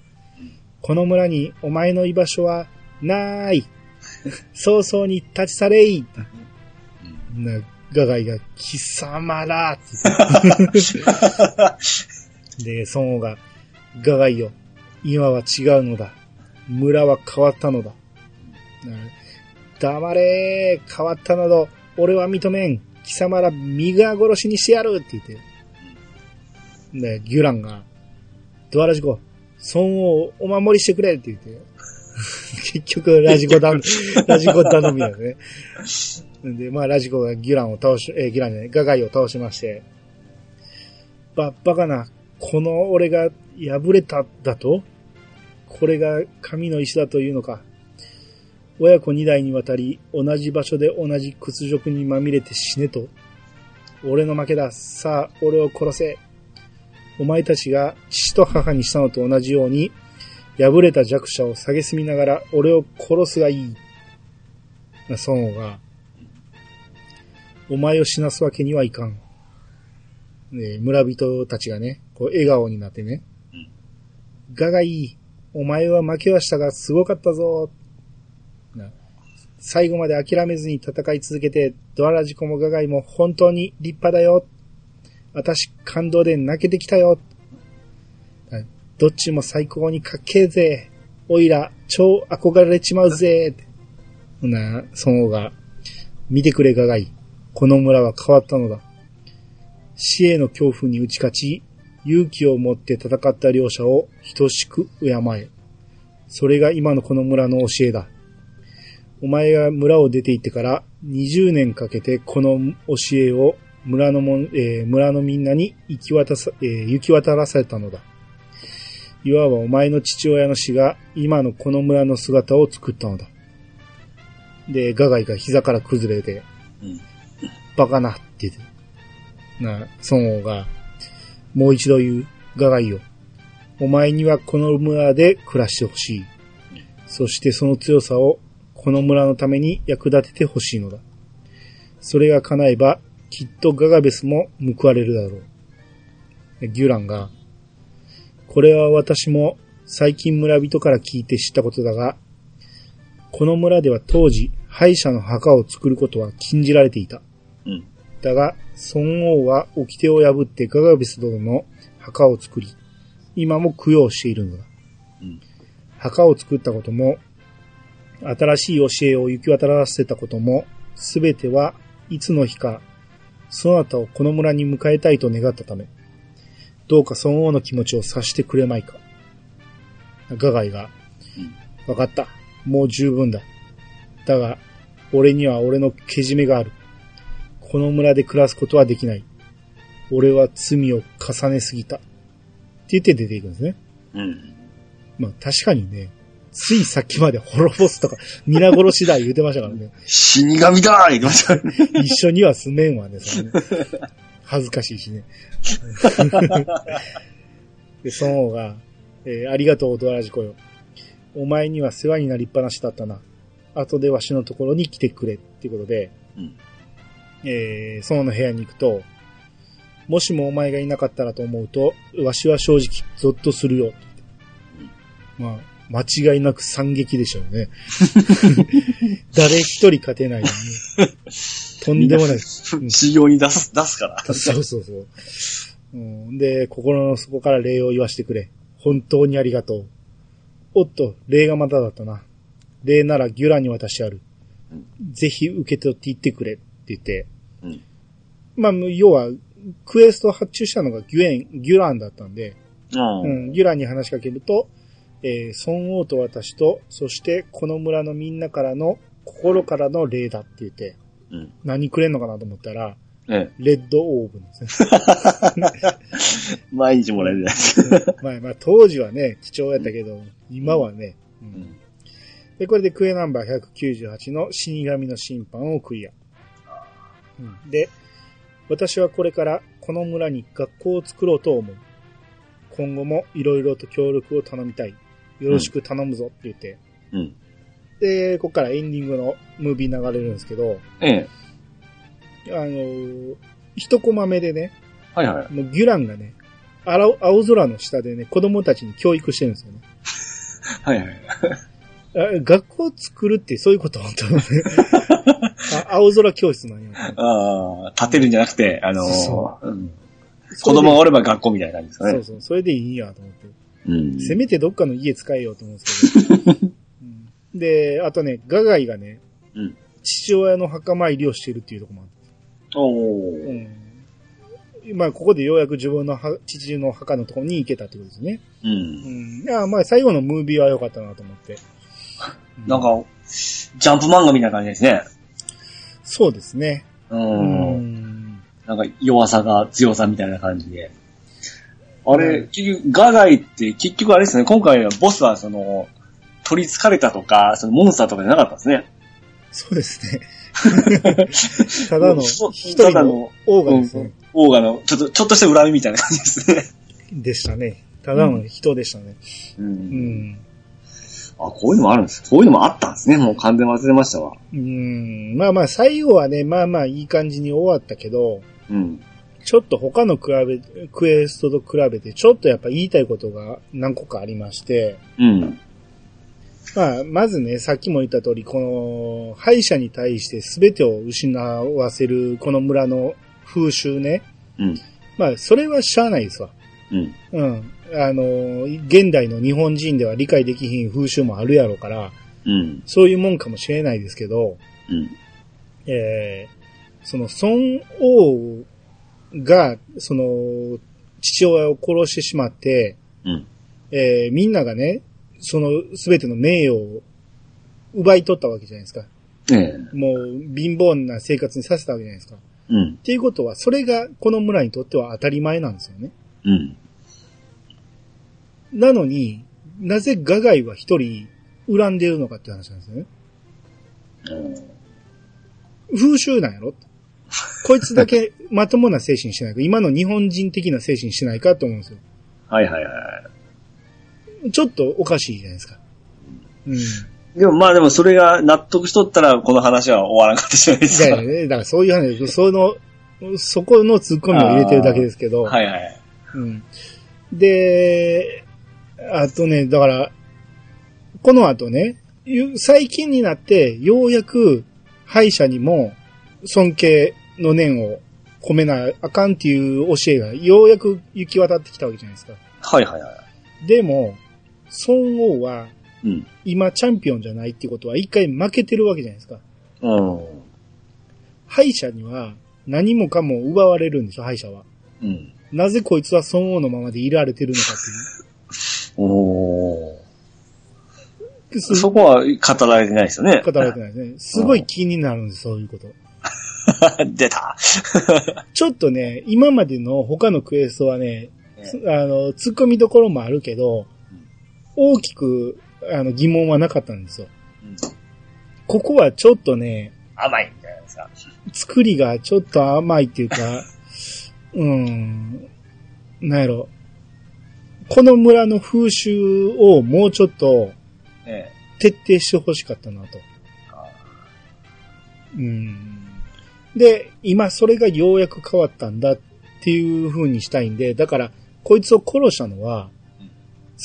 この村にお前の居場所はない。早々に立ち去れい。な、ガガイが、貴様らって言って。<laughs> で、孫王が、ガガイよ、今は違うのだ。村は変わったのだ。な黙れ変わったなど、俺は認めん。貴様ら身が殺しにしてやるって言って。で、ギュランが、ドアラジコ、孫王お守りしてくれって言って。<laughs> 結局、ラジコだ、ラジコ頼みだよね。で、まあ、ラジコがギュランを倒し、えーギュランじゃない、ガガイを倒しまして、ば、バカな、この俺が敗れただと？これが神の石だというのか？親子二代にわたり同じ場所で同じ屈辱にまみれて死ねと。俺の負けだ。さあ、俺を殺せ。お前たちが父と母にしたのと同じように、敗れた弱者を蔑みながら俺を殺すがいい。孫が、お前を死なすわけにはいかん。ね、村人たちがね、こう笑顔になってね、うんガガイ、お前は負けはしたがすごかったぞ。最後まで諦めずに戦い続けて、ドアラジコもガガイも本当に立派だよ。私、感動で泣けてきたよ。どっちも最高にかっけえぜ。おいら、超憧れちまうぜ。ほな、その方が、見てくれガガイ。この村は変わったのだ。死への恐怖に打ち勝ち、勇気を持って戦った両者を等しく敬え。それが今のこの村の教えだ。お前が村を出て行ってから20年かけてこの教えを村のもん、えー村のみんなに行き渡さ、えー行き渡らせたのだ。いわばお前の父親の死が今のこの村の姿を作ったのだ。で、ガガイが膝から崩れて、うんバカなって言って。な、孫王が、もう一度言う、ガガイよ。お前にはこの村で暮らしてほしい。そしてその強さをこの村のために役立ててほしいのだ。それが叶えば、きっとガガベスも報われるだろう。ギュランが、これは私も最近村人から聞いて知ったことだが、この村では当時、敗者の墓を作ることは禁じられていた。うん。だが、孫王は掟を破ってガガベス殿の墓を作り、今も供養しているのだ。うん。墓を作ったことも、新しい教えを行き渡らせたことも、すべてはいつの日か、そなたをこの村に迎えたいと願ったため、どうか孫王の気持ちを察してくれまいか。ガガイが、わかった。もう十分だ。だが、俺には俺のけじめがある。この村で暮らすことはできない。俺は罪を重ねすぎた。って言って出ていくんですね。うん。まあ確かにね、ついさっきまで滅ぼすとか、皆殺しだ言うてましたからね。死神だ言ってましたね。一緒には住めんわね、それね。恥ずかしいしね。<laughs> で、その方が、えーありがとう、ドアラジコよ。お前には世話になりっぱなしだったな。後でわしのところに来てくれ。っていうことで、うんえー、そのの部屋に行くと、もしもお前がいなかったらと思うと、わしは正直ゾッとするよ。まあ、間違いなく惨劇でしょうね。<laughs> 誰一人勝てないのに。とんでもない。う <laughs> ん修行に出す、出すから。そうそうそう。うん、で、心の底から礼を言わしてくれ。本当にありがとう。おっと、礼がまただったな。礼ならギュランに渡してある。ぜひ受け取っていってくれ言って。うんまあ、要は、クエストを発注したのがギュエン、ギュランだったんで、うん。うん、ギュランに話しかけると、えー、孫王と私と、そしてこの村のみんなからの心からの礼だって言って、うん。何くれんのかなと思ったら、えレッドオーブンですね。え。<laughs> 毎日もらえるやつ。まあまあ当時はね、貴重やったけど、今はね、うんうん。で、これでクエナンバー198の死神の審判をクリア。うん、で、私はこれからこの村に学校を作ろうと思う。今後もいろいろと協力を頼みたい。よろしく頼むぞって言って。うん。で、ここからエンディングのムービー流れるんですけど、ええ。あのー一コマ目でね、はいはい。もうギュランがね、青青空の下でね、子供たちに教育してるんですよね。<laughs> はいはい。あ学校作るってそういうこと？<laughs> 本当青空教室なんや。ああ、立てるんじゃなくて、あのそーうん子供がおれば学校みたいな感じですかね。そうそう、それでいいんやと思って。うん。せめてどっかの家使えようと思うんですけど。<laughs> うんで、あとね、ガガイがね、うん父親の墓参りをしてるっていうところもあおる。うー。ん。まあ、ここでようやく自分のは父の墓のところに行けたってことですね。う。うんん。いや、まあ、最後のムービーは良かったなと思って。うなん、か、ジャンプ漫画みたいな感じですね。そうですね。う。うんん。なんか弱さが強さみたいな感じで。あれ、結局、ガガイって結局あれですね、今回のボスはその、取り憑かれたとか、そのモンスターとかじゃなかったんですね。そうですね。<laughs> ただの、ただの、オーガですね。オーガの、ちょっと、ちょっとした恨みみたいな感じですね。でしたね。ただの人でしたね。う。うんん。あ、こういうのもあるんです。こういうのもあったんですね。もう完全に忘れましたわ。うん。まあまあ、最後はね、まあまあいい感じに終わったけど、うん。ちょっと他の比べ、クエストと比べて、ちょっとやっぱ言いたいことが何個かありまして、うん。まあ、まずね、さっきも言った通り、この、敗者に対して全てを失わせる、この村の風習ね。うん。まあ、それはしゃあないですわ。うん。うん。あの、現代の日本人では理解できひん風習もあるやろから、うん。そういうもんかもしれないですけど、うん。えー、その孫王が、その、父親を殺してしまって、うん。えー、みんながね、その全ての名誉を奪い取ったわけじゃないですか。ええ。もう貧乏な生活にさせたわけじゃないですか。っうん。ていうことは、それがこの村にとっては当たり前なんですよね。うん。なのに、なぜガガイは一人恨んでるのかって話なんですよね。風習なんやろ？こいつだけまともな精神してないか、今の日本人的な精神してないかと思うんですよ。はいはいはい。ちょっとおかしいじゃないですか。うん。でもまあでもそれが納得しとったらこの話は終わらなかったじゃないですか。いやいやね、だからそういう話で、その、そこの突っ込みを入れてるだけですけど、はいはい。うん。で、あとね、だから、この後ね、ゆ最近になって、ようやく、敗者にも、尊敬の念を込めなあかんっていう教えが、ようやく行き渡ってきたわけじゃないですか。はいはいはい。でも、孫王は、うん。今チャンピオンじゃないってことは、一回負けてるわけじゃないですか。うん。敗者には、何もかも奪われるんでしょ、敗者は。うん。なぜこいつは孫王のままでいられてるのかっていう。<laughs> おそこは語られてないですよね。語られてないですね。すごい気になるんです、そういうこと。<laughs> 出た。<laughs> ちょっとね、今までの他のクエストはね、つあの、突っ込みどころもあるけど、大きく、あの、疑問はなかったんですよ。うんここはちょっとね、甘いんじゃないですか。作りがちょっと甘いっていうか、<laughs> うん、なんやろ。この村の風習をもうちょっとえ徹底してほしかったなと。あうんで、今それがようやく変わったんだっていう風にしたいんで、だから、こいつを殺したのはうん、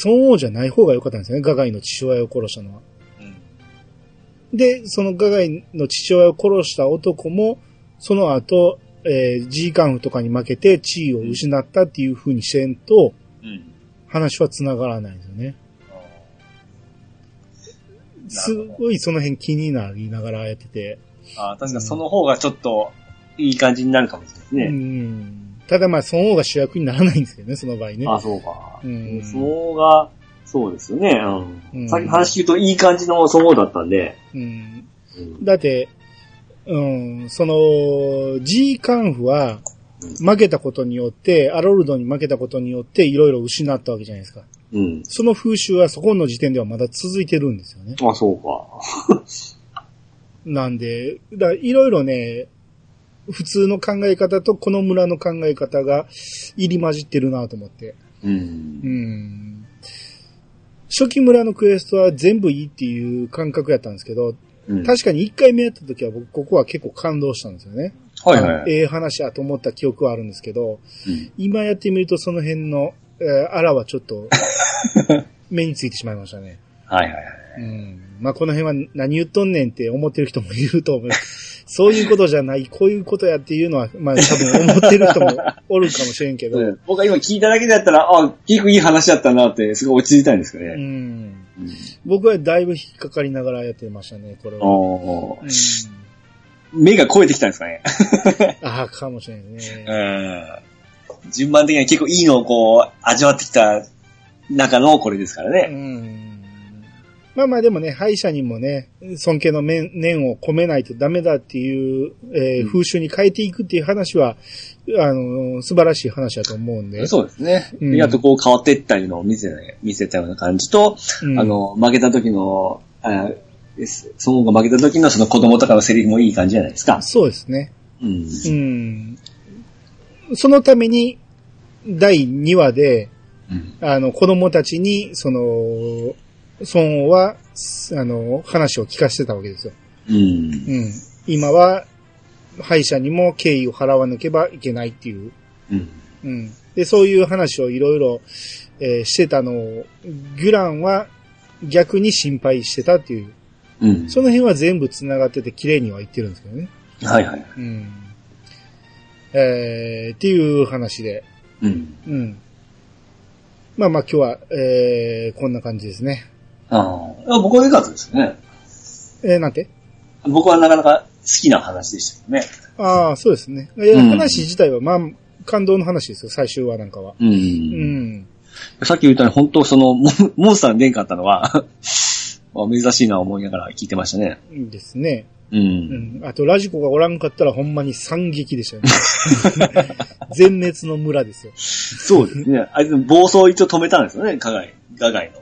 孫王じゃない方が良かったんですよね、ガガイの父親を殺したのは。うん。で、そのガガイの父親を殺した男も、その後、えー、G カンフとかに負けて地位を失ったっていう風にせんと、うん。話は繋がらないんですよね。すごいその辺気になりながらやってて。ああ、確かその方がちょっといい感じになるかもしれないですうね。ん。ただまあ、孫王が主役にならないんですけどね、その場合ね。あそうか。うんそうが、そうですよね。う。うんんさっき話聞くといい感じのそうだったんで。うん。うん。だって、うん、その、G カンフは、負けたことによって、アロルドに負けたことによって、いろいろ失ったわけじゃないですか。うん。その風習はそこの時点ではまだ続いてるんですよね。あ、そうか。なんで、だいろいろね、普通の考え方とこの村の考え方が入り混じってるなと思って。う。うんん。初期村のクエストは全部いいっていう感覚やったんですけど、うん確かに1回目やった時は僕ここは結構感動したんですよね。はいはい。ええ話やと思った記憶はあるんですけど、うん今やってみるとその辺の、えー、あらはちょっと <laughs> 目についてしまいましたね。はいはいはい。うん。まあ、この辺は何言っとんねんって思ってる人もいると思う。そういうことじゃない、こういうことやっていうのは、まあ多分思ってる人もおるかもしれんけど、<laughs> うん僕は今聞いただけだったら、あ、結構いい話だったなって、すごい落ち着いたんですけどうね。ん。うん。僕はだいぶ引っかかりながらやってましたね、これは。うん、目が超えてきたんですかね。<laughs> ああ、かもしれないね。うん。順番的には結構いいのをこう、味わってきた中のこれですからうね。ん。まあまあでもね、歯医者にもね、尊敬の念念を込めないとダメだっていう、えーうん風習に変えていくっていう話は、あの、素晴らしい話だと思うんで。そうですね。うんやっとこう変わっていったいうのを見せ、見せたような感じと、うんあの、負けた時の、あですその負けた時のその子供とかのセリフもいい感じじゃないですか。そうですね。うん。うん。そのために、第2話で、うん。あの、子供たちに、その、孫は、あの、話を聞かせてたわけですよ。うん。うん。今は、歯医者にも敬意を払わなければいけないっていううん。うん。で、そういう話をいろいろ、えーしてたのを、ギュランは逆に心配してたっていう、うん。その辺は全部繋がってて綺麗にはいってるんですけどね。はいはい。うん。えー、っていう話で、うん。うん。まあまあ今日は、えー、こんな感じですね。ああ。僕は良かったですね。えー、なんて？僕はなかなか好きな話でしたよね。ああ、そうですね。いやうん話自体は、まあ、感動の話ですよ、最終話なんかは。う。うんん。さっき言ったように本当その、モモンスターに出んかったのは、<laughs> まあ珍しいな思いながら聞いてましたね。ですね。う。うんん。あと、ラジコがおらんかったらほんまに惨劇でしたよね。<laughs> 全滅の村ですよ。そうですね。あいつ暴走一応止めたんですよね、ガガイ。ガガイ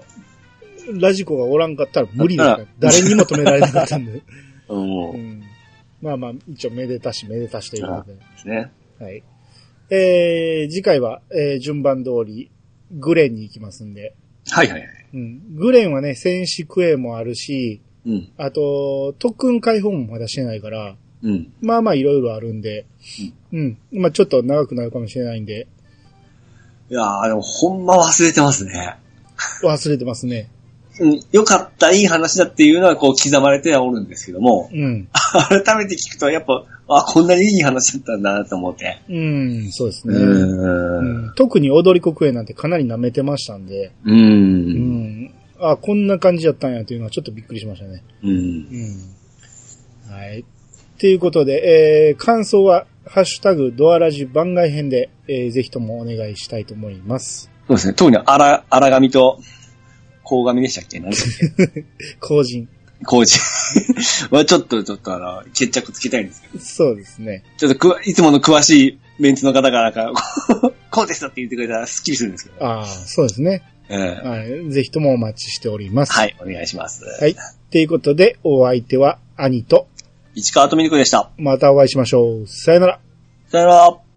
ラジコがおらんかったら無理ですから。誰にも止められなかったんで。の。<laughs> うん。でうん。まあまあ、一応めでたし、めでたしということで。すね。はい。えー、次回は、えー、順番通り、グレンに行きますんで。はいはいはい。うん。グレンはね、戦士クエもあるし、うん。あと、特訓解放もまだしてないから、うん。まあまあいろいろあるんで、うん。まあちょっと長くなるかもしれないんで、いやー、でもほんま忘れてますね。忘れてますね。うん。よかった、いい話だっていうのはこう刻まれてはおるんですけども、うん。改めて聞くとやっぱ、あ、こんなにいい話だったんだなと思って。うん、そうですね。う。うんん、特に踊り子クエなんてかなり舐めてましたんで、う。うんん。あ、こんな感じだったんやというのはちょっとびっくりしましたね。うん。うん。はい。ということで、えー、感想は、ハッシュタグドアラジ番外編で、えー、ぜひともお願いしたいと思います。そうですね。特に荒、荒髪と、甲髪でしたっけ？何でしたっけ？<laughs> 後人。工事。<laughs> はちょっと、ちょっとあの、決着つけたいんですけど。そうですね。ちょっとくわ、いつもの詳しいメンツの方がなんか、こ <laughs> うこうですって言ってくれたらスッキリするんですけど。ああ、そうですね。ええはい。ぜひともお待ちしております。はい、お願いします。はい。ということで、お相手は兄と、市川とみにくでした。またお会いしましょう。さよなら。さよなら。